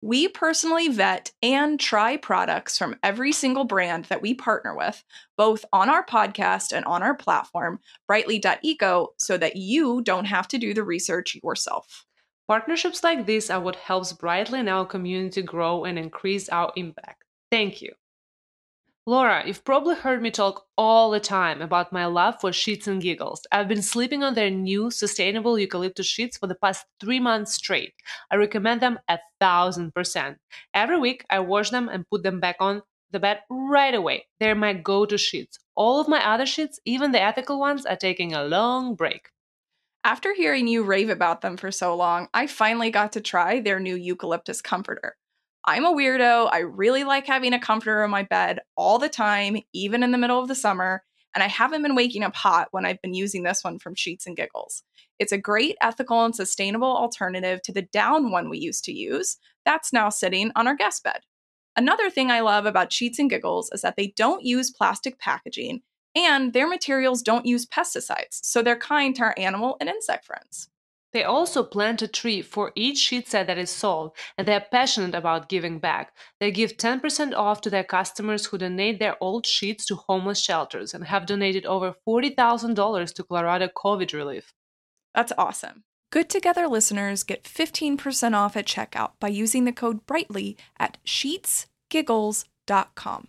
We personally vet and try products from every single brand that we partner with, both on our podcast and on our platform, brightly.eco, so that you don't have to do the research yourself. Partnerships like this are what helps Brightly and our community grow and increase our impact. Thank you. Laura, you've probably heard me talk all the time about my love for Sheets and Giggles. I've been sleeping on their new sustainable eucalyptus sheets for the past three months straight. I recommend them a thousand percent. Every week, I wash them and put them back on the bed right away. They're my go to sheets. All of my other sheets, even the ethical ones, are taking a long break. After hearing you rave about them for so long, I finally got to try their new eucalyptus comforter. I'm a weirdo. I really like having a comforter in my bed all the time, even in the middle of the summer. And I haven't been waking up hot when I've been using this one from Sheets and Giggles. It's a great ethical and sustainable alternative to the down one we used to use. That's now sitting on our guest bed. Another thing I love about Sheets and Giggles is that they don't use plastic packaging and their materials don't use pesticides, so they're kind to our animal and insect friends. They also plant a tree for each sheet set that is sold, and they are passionate about giving back. They give 10% off to their customers who donate their old sheets to homeless shelters and have donated over $40,000 to Colorado COVID relief. That's awesome. Good Together listeners get 15% off at checkout by using the code BRIGHTLY at sheetsgiggles.com.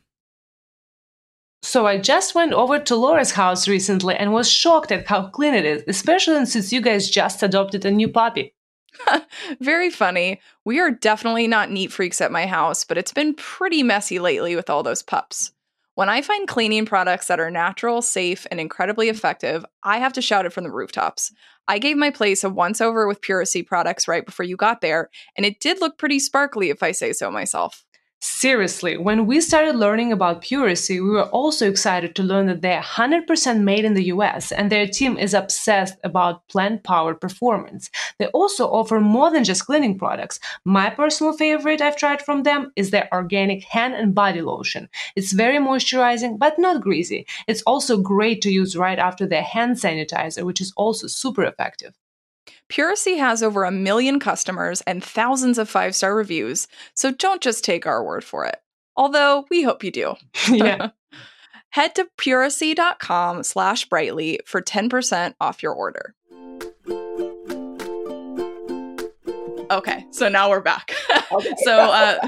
So I just went over to Laura's house recently and was shocked at how clean it is, especially since you guys just adopted a new puppy. Very funny. We are definitely not neat freaks at my house, but it's been pretty messy lately with all those pups. When I find cleaning products that are natural, safe, and incredibly effective, I have to shout it from the rooftops. I gave my place a once over with Puracy products right before you got there, and it did look pretty sparkly if I say so myself. Seriously, when we started learning about Puracy, we were also excited to learn that they're 100% made in the US and their team is obsessed about plant powered performance. They also offer more than just cleaning products. My personal favorite I've tried from them is their organic hand and body lotion. It's very moisturizing but not greasy. It's also great to use right after their hand sanitizer, which is also super effective. Puracy has over a million customers and thousands of five star reviews, so don't just take our word for it. Although we hope you do. yeah. Head to puracy.com slash brightly for 10% off your order. Okay, so now we're back. Okay. so, uh,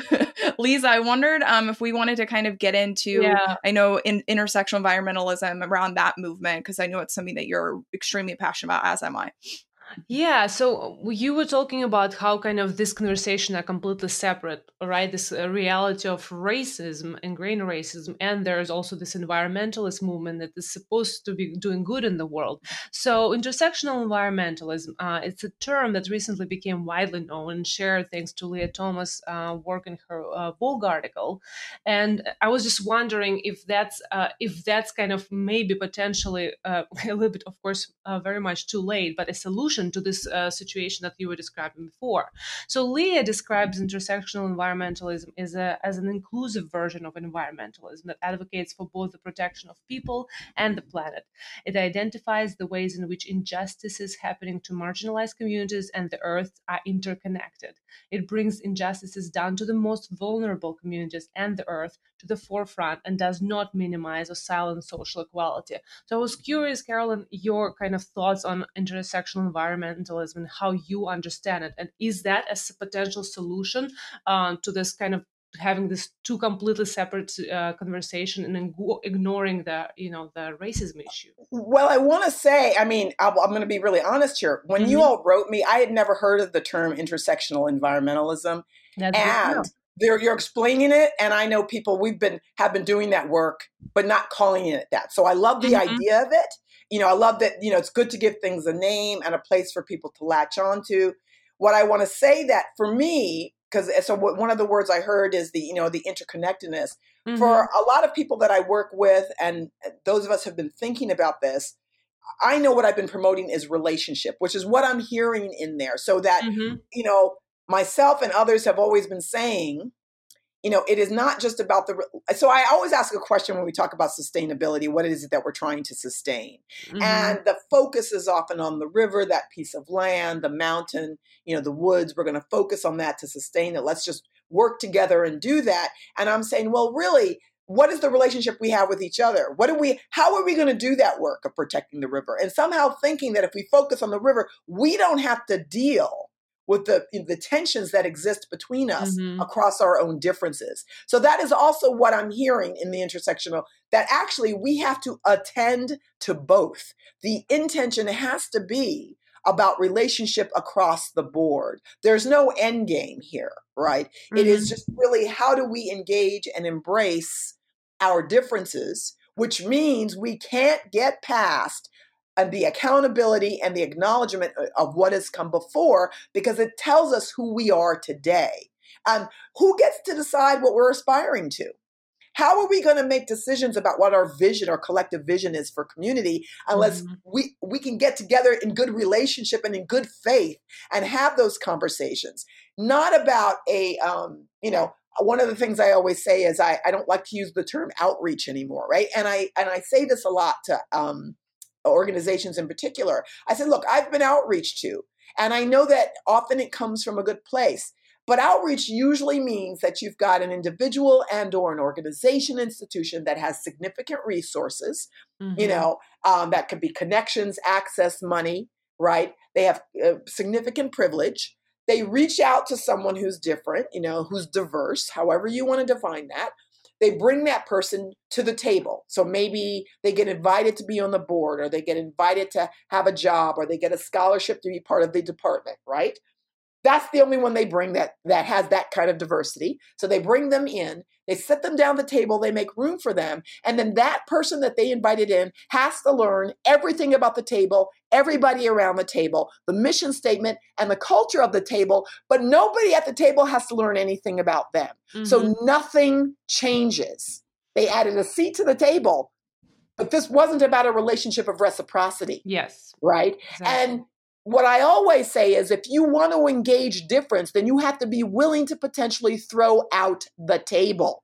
Liza, I wondered um, if we wanted to kind of get into, yeah. I know in intersectional environmentalism around that movement, because I know it's something that you're extremely passionate about, as am I. Yeah, so you were talking about how kind of this conversation are completely separate, right? This uh, reality of racism, and ingrained racism, and there's also this environmentalist movement that is supposed to be doing good in the world. So intersectional environmentalism, uh, it's a term that recently became widely known and shared thanks to Leah Thomas' uh, work in her uh, Vogue article. And I was just wondering if that's uh, if that's kind of maybe potentially uh, a little bit, of course, very much too late, but a solution solution to this uh, situation that you were describing before. So Leah describes intersectional environmentalism as, a, as an inclusive version of environmentalism that advocates for both the protection of people and the planet. It identifies the ways in which injustices happening to marginalized communities and the earth are interconnected. It brings injustices down to the most vulnerable communities and the earth to the forefront and does not minimize or silence social equality. So I was curious, Carolyn, your kind of thoughts on intersectional environmentalism and how you understand it. And is that a potential solution um, to this kind of having this two completely separate uh, conversation and ignoring the you know the racism issue? Well i want to say i mean i'm, I'm going to be really honest here. When mm-hmm. you all wrote me i had never heard of the term intersectional environmentalism. That's and you're explaining it and i know people we've been have been doing that work but not calling it that so i love the mm-hmm. idea of it you know, I love that, you know, it's good to give things a name and a place for people to latch on to. What I want to say that for me, because eh, so one of the words I heard is the, you know, the interconnectedness. Mm-hmm. For a lot of people that I work with, and eh, those of us have been thinking about this, I know what I've been promoting is relationship, which is what I'm hearing in there. So that, mm-hmm. you know, myself and others have always been saying, you know, it is not just about the. So I always ask a question when we talk about sustainability what is it that we're trying to sustain? Mm-hmm. And the focus is often on the river, that piece of land, the mountain, you know, the woods. We're going to focus on that to sustain it. Let's just work together and do that. And I'm saying, well, really, what is the relationship we have with each other? What are we how are we going to do that work of protecting the river? And somehow thinking that if we focus on the river, we don't have to deal with the the tensions that exist between us mm-hmm. across our own differences. So that is also what I'm hearing in the intersectional that actually we have to attend to both. The intention has to be about relationship across the board. There's no end game here, right? Mm-hmm. It is mm-hmm. just really how do we engage and embrace our differences, which means we can't get past and the accountability and the acknowledgement of what has come before because it tells us who we are today. And who gets to decide what we're aspiring to? How are we going to make decisions about what our vision our collective vision is for community unless mm-hmm. we, we can get together in good relationship and in good faith and have those conversations? Not about a, um, you know, one of the things I always say is I, I don't like to use the term outreach anymore, right? And I and I say this a lot to um, organizations in particular. I said, look, I've been outreach to, and I know that often it comes from a good place. But outreach usually means that you've got an individual and or an organization institution that has significant resources, mm-hmm. you know, um, that could be connections, access, money, right? They have uh, significant privilege. They reach out to someone who's different, you know, who's diverse, however you want to define that, they bring that person to the table. So maybe they get invited to be on the board, or they get invited to have a job, or they get a scholarship to be part of the department, right? That's the only one they bring that that has that kind of diversity. So they bring them in, they sit them down the table, they make room for them, and then that person that they invited in has to learn everything about the table, everybody around the table, the mission statement and the culture of the table, but nobody at the table has to learn anything about them. Mm-hmm. So nothing changes. They added a seat to the table, but this wasn't about a relationship of reciprocity. Yes. Right? Exactly. And what I always say is if you want to engage difference, then you have to be willing to potentially throw out the table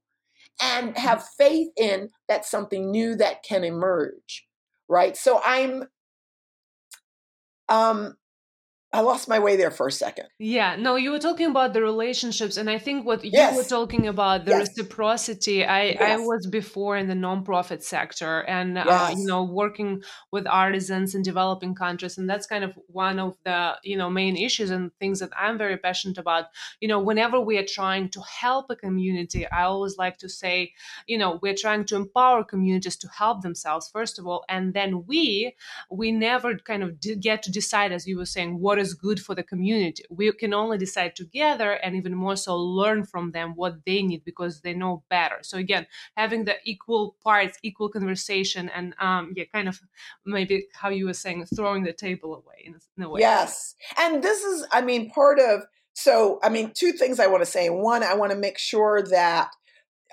and mm-hmm. have faith in that something new that can emerge. Right. So I'm um I lost my way there for a second. Yeah, no, you were talking about the relationships, and I think what yes. you were talking about the yes. reciprocity. I yes. I was before in the nonprofit sector, and uh, you know, working with artisans in developing countries, and that's kind of one of the you know main issues and things that I'm very passionate about. You know, whenever we are trying to help a community, I always like to say, you know, we're trying to empower communities to help themselves first of all, and then we we never kind of get to decide, as you were saying, what what is good for the community. We can only decide together and even more so learn from them what they need because they know better. So again, having the equal parts, equal conversation, and um, yeah, kind of maybe how you were saying, throwing the table away in a, in a way. Yes, and this is, I mean, part of. So, I mean, two things I want to say. One, I want to make sure that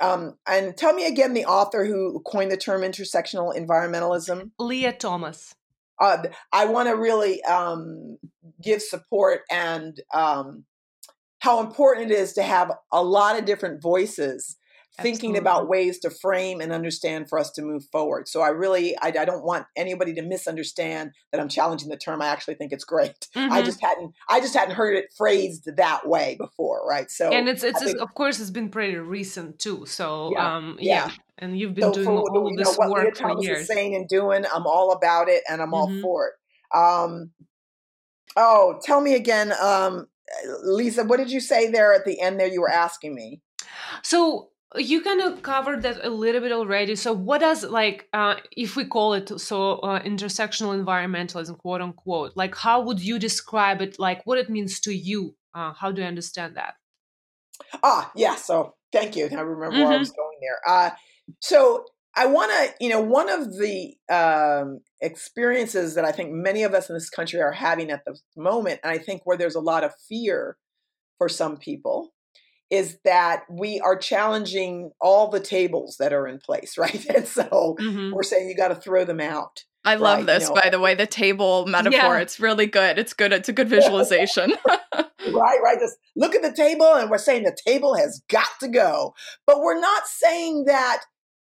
um, and tell me again the author who coined the term intersectional environmentalism. Leah Thomas. Uh, I want to really um, give support and um, how important it is to have a lot of different voices thinking about ways to frame and understand for us to move forward. So I really, I, I, don't want anybody to misunderstand that I'm challenging the term. I actually think it's great. Mm-hmm. I just hadn't, I just hadn't heard it phrased that way before, right? So and it's, it's, think, of course, it's been pretty recent too. So yeah, um, yeah. yeah. And you've been so doing for, all of this know, work for years. saying and doing, I'm all about it, and I'm mm-hmm. all for it. Um, oh, tell me again, um, Liza. What did you say there at the end? There, you were asking me. So you kind of covered that a little bit already so what does like uh, if we call it so uh, intersectional environmentalism quote unquote like how would you describe it like what it means to you uh, how do you understand that ah yeah so thank you i remember mm-hmm. where i mm-hmm. was going there uh, so i want to you know one of the um, experiences that i think many of us in this country are having at the moment and i think where there's a lot of fear for some people is that we are challenging all the tables that are in place, right? And so mm-hmm. we're saying you got to throw them out. I love right? this, you know? by the way, the table metaphor. Yeah. It's really good. It's good. It's a good visualization. right, right. Just look at the table, and we're saying the table has got to go. But we're not saying that,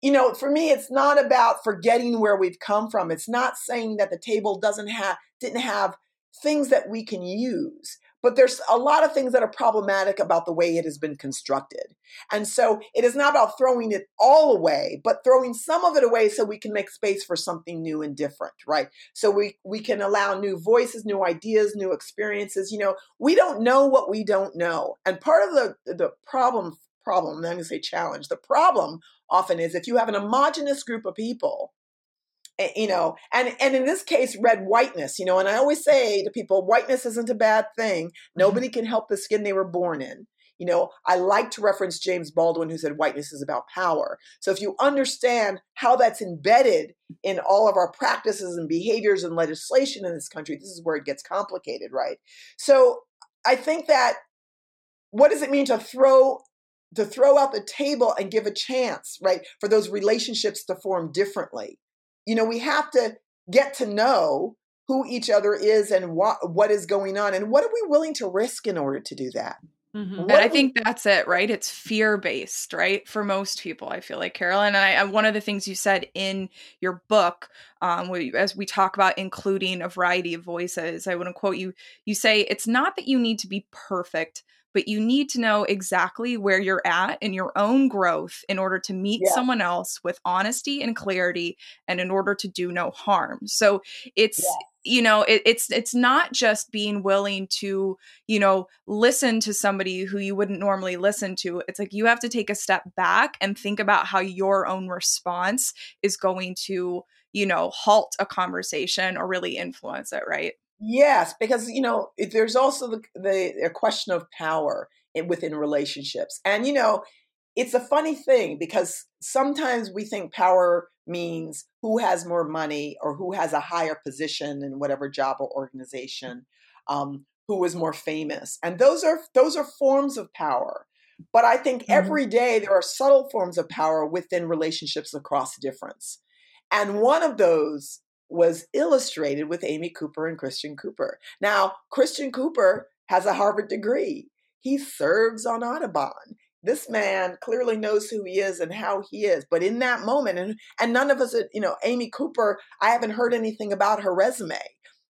you know, for me, it's not about forgetting where we've come from. It's not saying that the table doesn't have, didn't have things that we can use but there's a lot of things that are problematic about the way it has been constructed. And so it is not about throwing it all away, but throwing some of it away so we can make space for something new and different, right? So we we can allow new voices, new ideas, new experiences. You know, we don't know what we don't know. And part of the the problem problem, I'm going to say challenge, the problem often is if you have an homogenous group of people Eh, you know and and in this case red whiteness you know and i always say to people whiteness isn't a bad thing. Mm-hmm. nobody can help the skin they were born in. You know i like to reference james baldwin who said whiteness is about power. So if you understand how that's embedded in all of our practices and behaviors and legislation in this country this is where it gets complicated right? So i think that what does it mean to throw to throw out the table and give a chance right for those relationships to form differently you know, we have to get to know who each other is and what what is going on and what are we willing to risk in order to do that. Mm-hmm. And I think that's it, right? It's fear based, right? For most people, I feel like Carolyn. And I, one of the things you said in your book, um, as we talk about including a variety of voices, I want to quote you. You say, It's not that you need to be perfect, but you need to know exactly where you're at in your own growth in order to meet yeah. someone else with honesty and clarity and in order to do no harm. So it's yeah you know it, it's it's not just being willing to you know listen to somebody who you wouldn't normally listen to it's like you have to take a step back and think about how your own response is going to you know halt a conversation or really influence it right Yes, because you know there's also the the question of power within relationships, and you know it's a funny thing because sometimes we think power means who has more money or who has a higher position in whatever job or organization, um, who is more famous, and those are those are forms of power. But I think mm-hmm. every day there are subtle forms of power within relationships across difference. And one of those was illustrated with Amy Cooper and Christian Cooper. Now, Christian Cooper has a Harvard degree. He serves on Audubon. This man clearly knows who he is and how he is. But in that moment, and, and none of us, uh, you know, Amy Cooper, I haven't heard anything about her resume.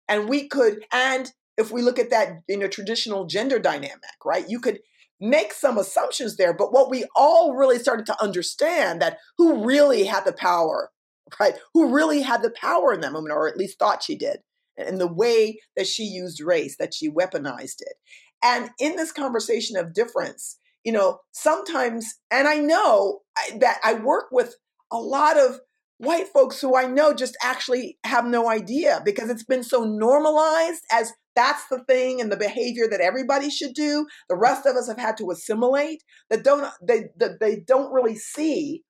And we could, and if we look at that in a traditional gender dynamic, right, you could make some assumptions there. But what we all really started to understand that who really had the power right? Who really had the power in that moment, or at least thought she did, and the way that she used race, that she weaponized it. And in this conversation of difference, you know, sometimes, and I know that I work with a lot of white folks who I know just actually have no idea because it's been so normalized as that's the thing and the behavior that everybody should do. The rest of us have had to assimilate that don't they that they don't really see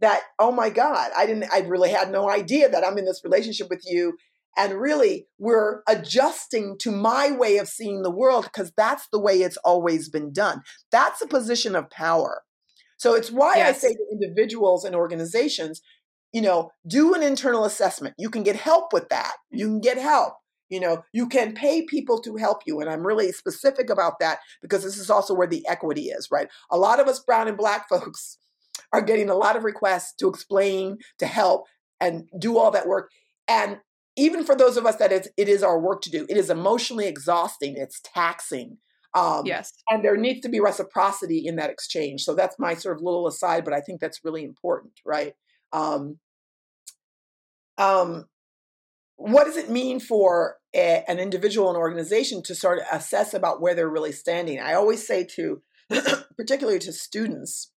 that oh my god i didn't i really had no idea that i'm in this relationship with you. And really we're adjusting to my way of seeing the world because that's the way it's always been done. That's a position of power. So it's why yes. i say to individuals and organizations you know do an internal assessment. You can get help with that. You can get help. You know you can pay people to help you and i'm really specific about that because this is also where the equity is right? A lot of us brown and black folks are getting a lot of requests to explain, to help, and do all that work. And even for those of us that it's, it is our work to do, it is emotionally exhausting. It's taxing. Um, yes. And there needs to be reciprocity in that exchange. So that's my sort of little aside, but I think that's really important, right? Um, um, what does it mean for a, an individual and organization to sort of assess about where they're really standing? I always say to, particularly to students,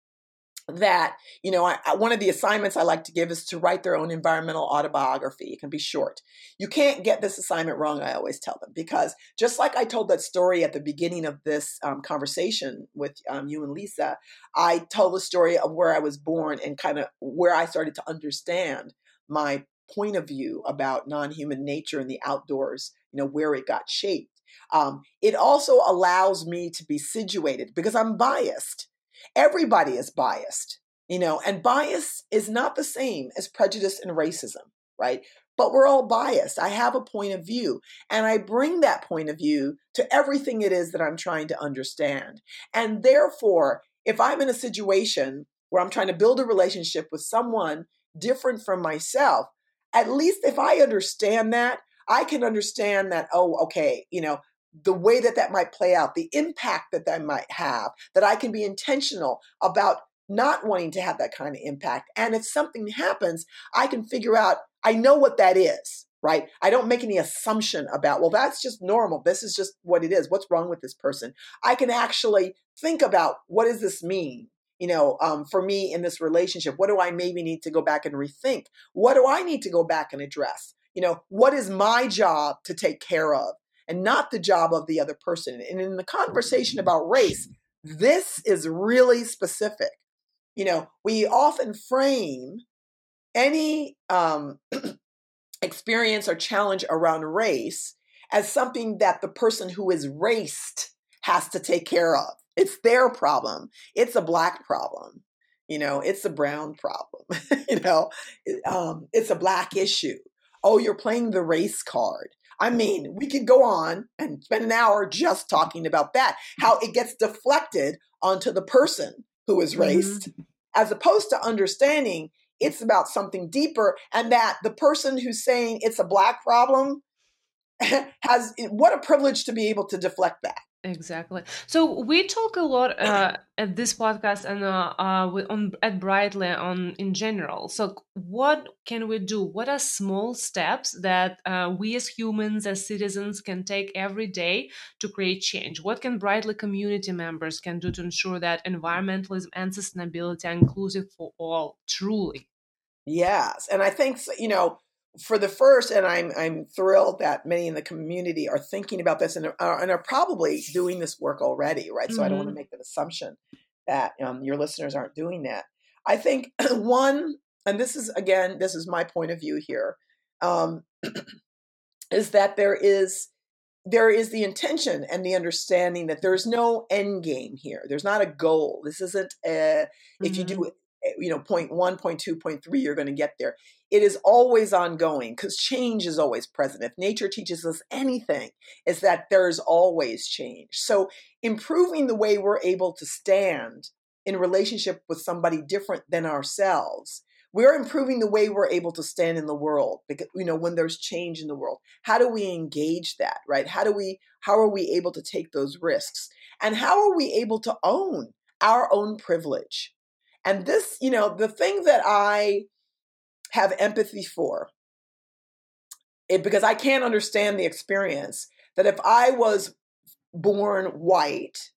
that you know I, one of the assignments i like to give is to write their own environmental autobiography. It can be short. You can't get this assignment wrong i always tell them because just like i told that story at the beginning of this um, conversation with um, you and liza i told the story of where i was born and kind of where i started to understand my point of view about non-human nature and the outdoors you know where it got shaped. Um, it also allows me to be situated because i'm biased Everybody is biased, you know, and bias is not the same as prejudice and racism, right? But we're all biased. I have a point of view, and I bring that point of view to everything it is that I'm trying to understand. And therefore, if I'm in a situation where I'm trying to build a relationship with someone different from myself, at least if I understand that, I can understand that, oh, okay, you know, the way that that might play out, the impact that that might have, that I can be intentional about not wanting to have that kind of impact. And if something happens, I can figure out, I know what that is, right? I don't make any assumption about, well, that's just normal. This is just what it is. What's wrong with this person? I can actually think about what does this mean? You know, um, for me in this relationship, what do I maybe need to go back and rethink? What do I need to go back and address? You know, what is my job to take care of? And not the job of the other person. And in the conversation about race, this is really specific. You know, we often frame any um, experience or challenge around race as something that the person who is raced has to take care of. It's their problem. It's a black problem. You know, it's a brown problem. you know, um, it's a black issue. Oh, you're playing the race card. I mean, we could go on and spend an hour just talking about that, how it gets deflected onto the person who is raced, mm-hmm. as opposed to understanding it's about something deeper and that the person who's saying it's a black problem has what a privilege to be able to deflect that. Exactly. So we talk a lot uh, at this podcast and uh, uh, on at Brightly on in general. So what can we do? What are small steps that uh, we as humans, as citizens, can take every day to create change? What can Brightly community members can do to ensure that environmentalism and sustainability are inclusive for all? Truly. Yes, and I think you know for the first, and I'm I'm thrilled that many in the community are thinking about this and are, and are probably doing this work already, right? Mm-hmm. So I don't want to make that assumption that um, your listeners aren't doing that. I think one, and this is again, this is my point of view here, um, is that there is there is the intention and the understanding that there's no end game here. There's not a goal. This isn't a, mm-hmm. if you do mm-hmm. Eh, you know point one point two point three you're going to get there it is always ongoing because change is always present. If nature teaches us anything is that there's always change. So improving the way we're able to stand in relationship with somebody different than ourselves we're improving the way we're able to stand in the world because you know when there's change in the world. How do we engage that right? How do we how are we able to take those risks? And how are we able to own our own privilege? And this, you know, the thing that I have empathy for, it, because I can't understand the experience that if I was born white,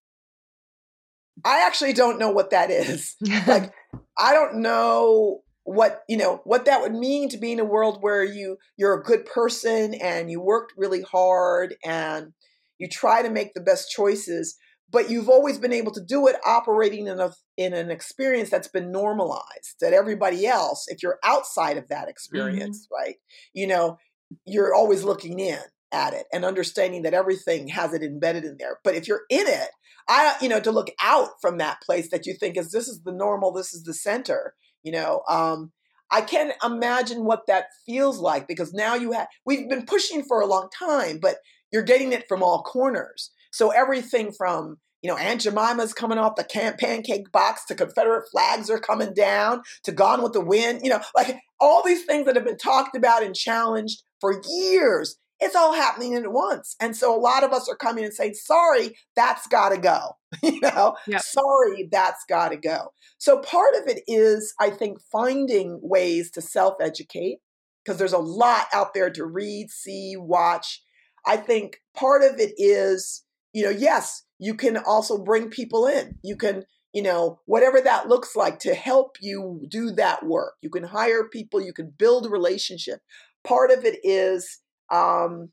I actually don't know what that is. like, I don't know what you know what that would mean to be in a world where you you're a good person and you worked really hard and you try to make the best choices but you've always been able to do it operating in a in an experience that's been normalized that everybody else if you're outside of that experience mm-hmm. right you know you're always looking in at it and understanding that everything has it embedded in there but if you're in it i you know to look out from that place that you think is this is the normal this is the center you know um I can't imagine what that feels like because now you have, we've been pushing for a long time, but you're getting it from all corners. So everything from you know, Aunt Jemima's coming off the can- pancake box to Confederate flags are coming down to Gone with the Wind, you know, like all these things that have been talked about and challenged for years. It's all happening at once. And so a lot of us are coming and saying, sorry, that's got to go. you know, yep. sorry, that's got to go. So part of it is, I think, finding ways to self educate because there's a lot out there to read, see, watch. I think part of it is you know, yes, you can also bring people in. You can, you know, whatever that looks like to help you do that work. You can hire people, you can build a relationship. Part of it is um,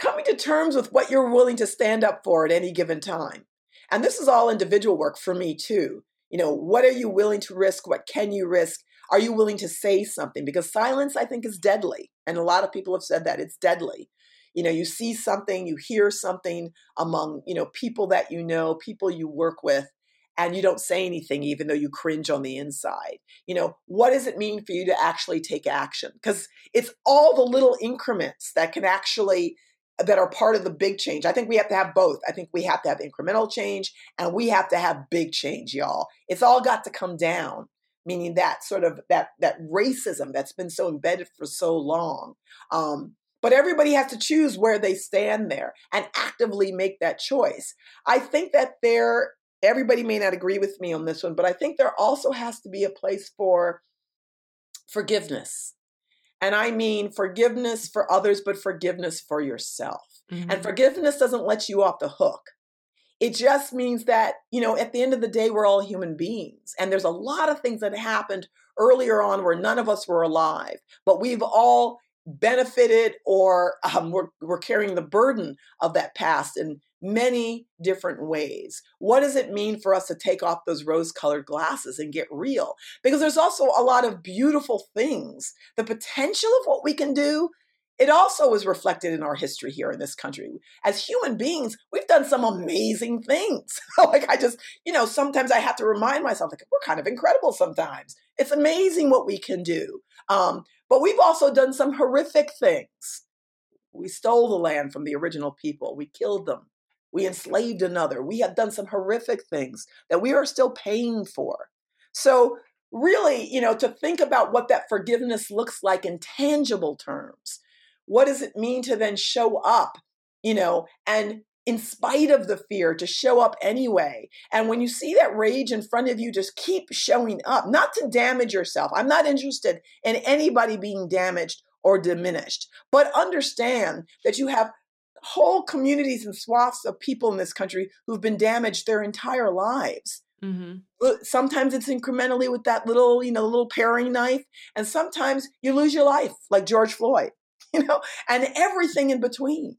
coming to terms with what you're willing to stand up for at any given time. And this is all individual work for me too. You know, what are you willing to risk? What can you risk? Are you willing to say something? Because silence, I think, is deadly. And a lot of people have said that it's deadly you know you see something you hear something among you know people that you know people you work with and you don't say anything even though you cringe on the inside. You know what does it mean for you to actually take action? Because it's all the little increments that can actually that are part of the big change. I think we have to have both. I think we have to have incremental change and we have to have big change y'all. It's all got to come down meaning that sort of that that racism that's been so embedded for so long um, but everybody has to choose where they stand there and actively make that choice. I think that there, everybody may not agree with me on this one, but I think there also has to be a place for forgiveness. And I mean forgiveness for others, but forgiveness for yourself. Mm-hmm. And forgiveness doesn't let you off the hook. It just means that, you know, at the end of the day, we're all human beings. And there's a lot of things that happened earlier on where none of us were alive, but we've all benefited or um, we're, we're carrying the burden of that past in many different ways. What does it mean for us to take off those rose colored glasses and get real? Because there's also a lot of beautiful things. The potential of what we can do, it also is reflected in our history here in this country. As human beings, we've done some amazing things. like I just, you know, sometimes I have to remind myself, like, we're kind of incredible sometimes. It's amazing what we can do. Um, but we've also done some horrific things. We stole the land from the original people, we killed them, we enslaved another. We have done some horrific things that we are still paying for. So, really, you know, to think about what that forgiveness looks like in tangible terms. What does it mean to then show up, you know, and in spite of the fear to show up anyway. And when you see that rage in front of you, just keep showing up, not to damage yourself. I'm not interested in anybody being damaged or diminished, but understand that you have whole communities and swaths of people in this country who've been damaged their entire lives Mm-hmm. Sometimes it's incrementally with that little, you know, little paring knife, and sometimes you lose your life, like George Floyd, you know, and everything in between,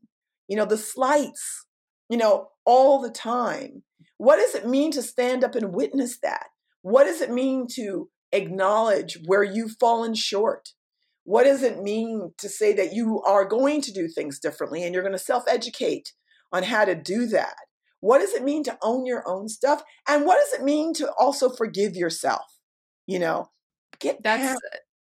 you know, the slights, you know, all the time. What does it mean to stand up and witness that? What does it mean to acknowledge where you've fallen short? What does it mean to say that you are going to do things differently and you're going to self educate on how to do that? What does it mean to own your own stuff? And what does it mean to also forgive yourself? You know, get that's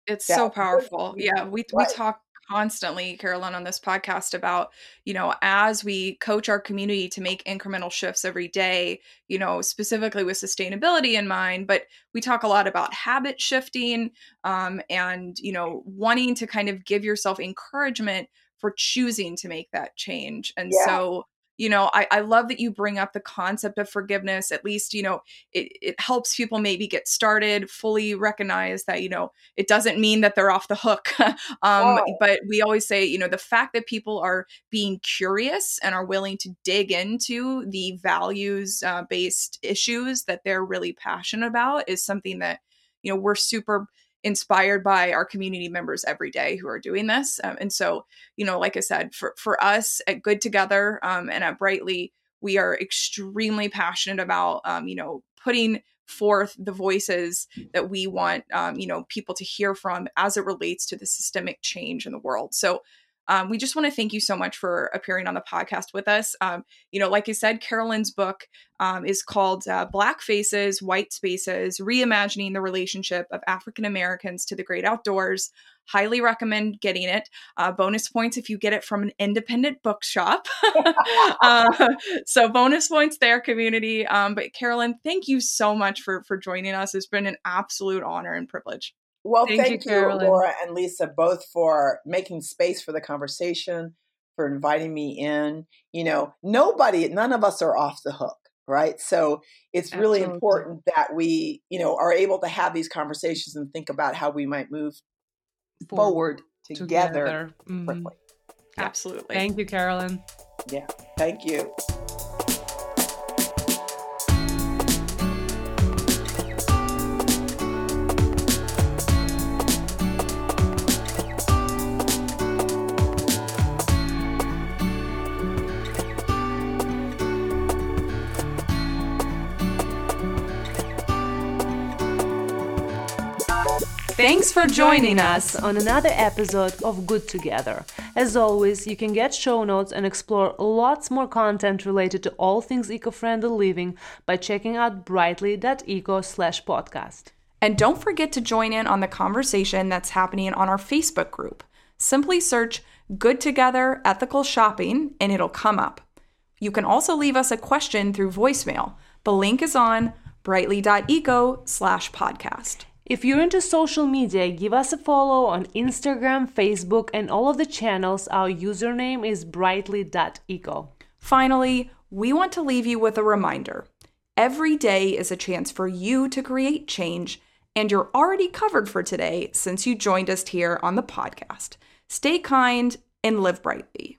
it's that. so powerful. Yeah, we we talk constantly, Carolyn, on this podcast about, you know, as we coach our community to make incremental shifts every day, you know, specifically with sustainability in mind, but we talk a lot about habit shifting um, and, you know, wanting to kind of give yourself encouragement for choosing to make that change. And yeah. so, you know I, I love that you bring up the concept of forgiveness at least you know it, it helps people maybe get started fully recognize that you know it doesn't mean that they're off the hook. Um, but we always say you know the fact that people are being curious and are willing to dig into the values uh, based issues that they're really passionate about is something that you know we're super inspired by our community members every day who are doing this. Um, and so, you know, like I said, for, for us at Good Together um, and at Brightly, we are extremely passionate about, um, you know, putting forth the voices that we want, um, you know, people to hear from as it relates to the systemic change in the world. So um, we just want to thank you so much for appearing on the podcast with us. Um, you know, like I said, Carolyn's book um, is called uh, Black Faces, White Spaces Reimagining the Relationship of African Americans to the Great Outdoors. Highly recommend getting it. Uh, bonus points if you get it from an independent bookshop. uh, so bonus points there, community. Um, but Carolyn, thank you so much for for joining us. It's been an absolute honor and privilege. Well, thank, thank you, you Laura and Liza, both for making space for the conversation, for inviting me in. You know, nobody, none of us are off the hook, right? So it's really Absolutely. important that we, you know, are able to have these conversations and think about how we might move forward, forward together, together. Mm-hmm. quickly. Absolutely. Thank you, Carolyn. Yeah, thank you. Thanks for joining us on another episode of Good Together. As always, you can get show notes and explore lots more content related to all things eco-friendly living by checking out brightly.eco/podcast. And don't forget to join in on the conversation that's happening on our Facebook group. Simply search Good Together Ethical Shopping and it'll come up. You can also leave us a question through voicemail. The link is on brightly.eco slash podcast. If you're into social media, give us a follow on Instagram, Facebook, and all of the channels. Our username is brightly.eco. Finally, we want to leave you with a reminder. Every day is a chance for you to create change, and you're already covered for today since you joined us here on the podcast. Stay kind and live brightly.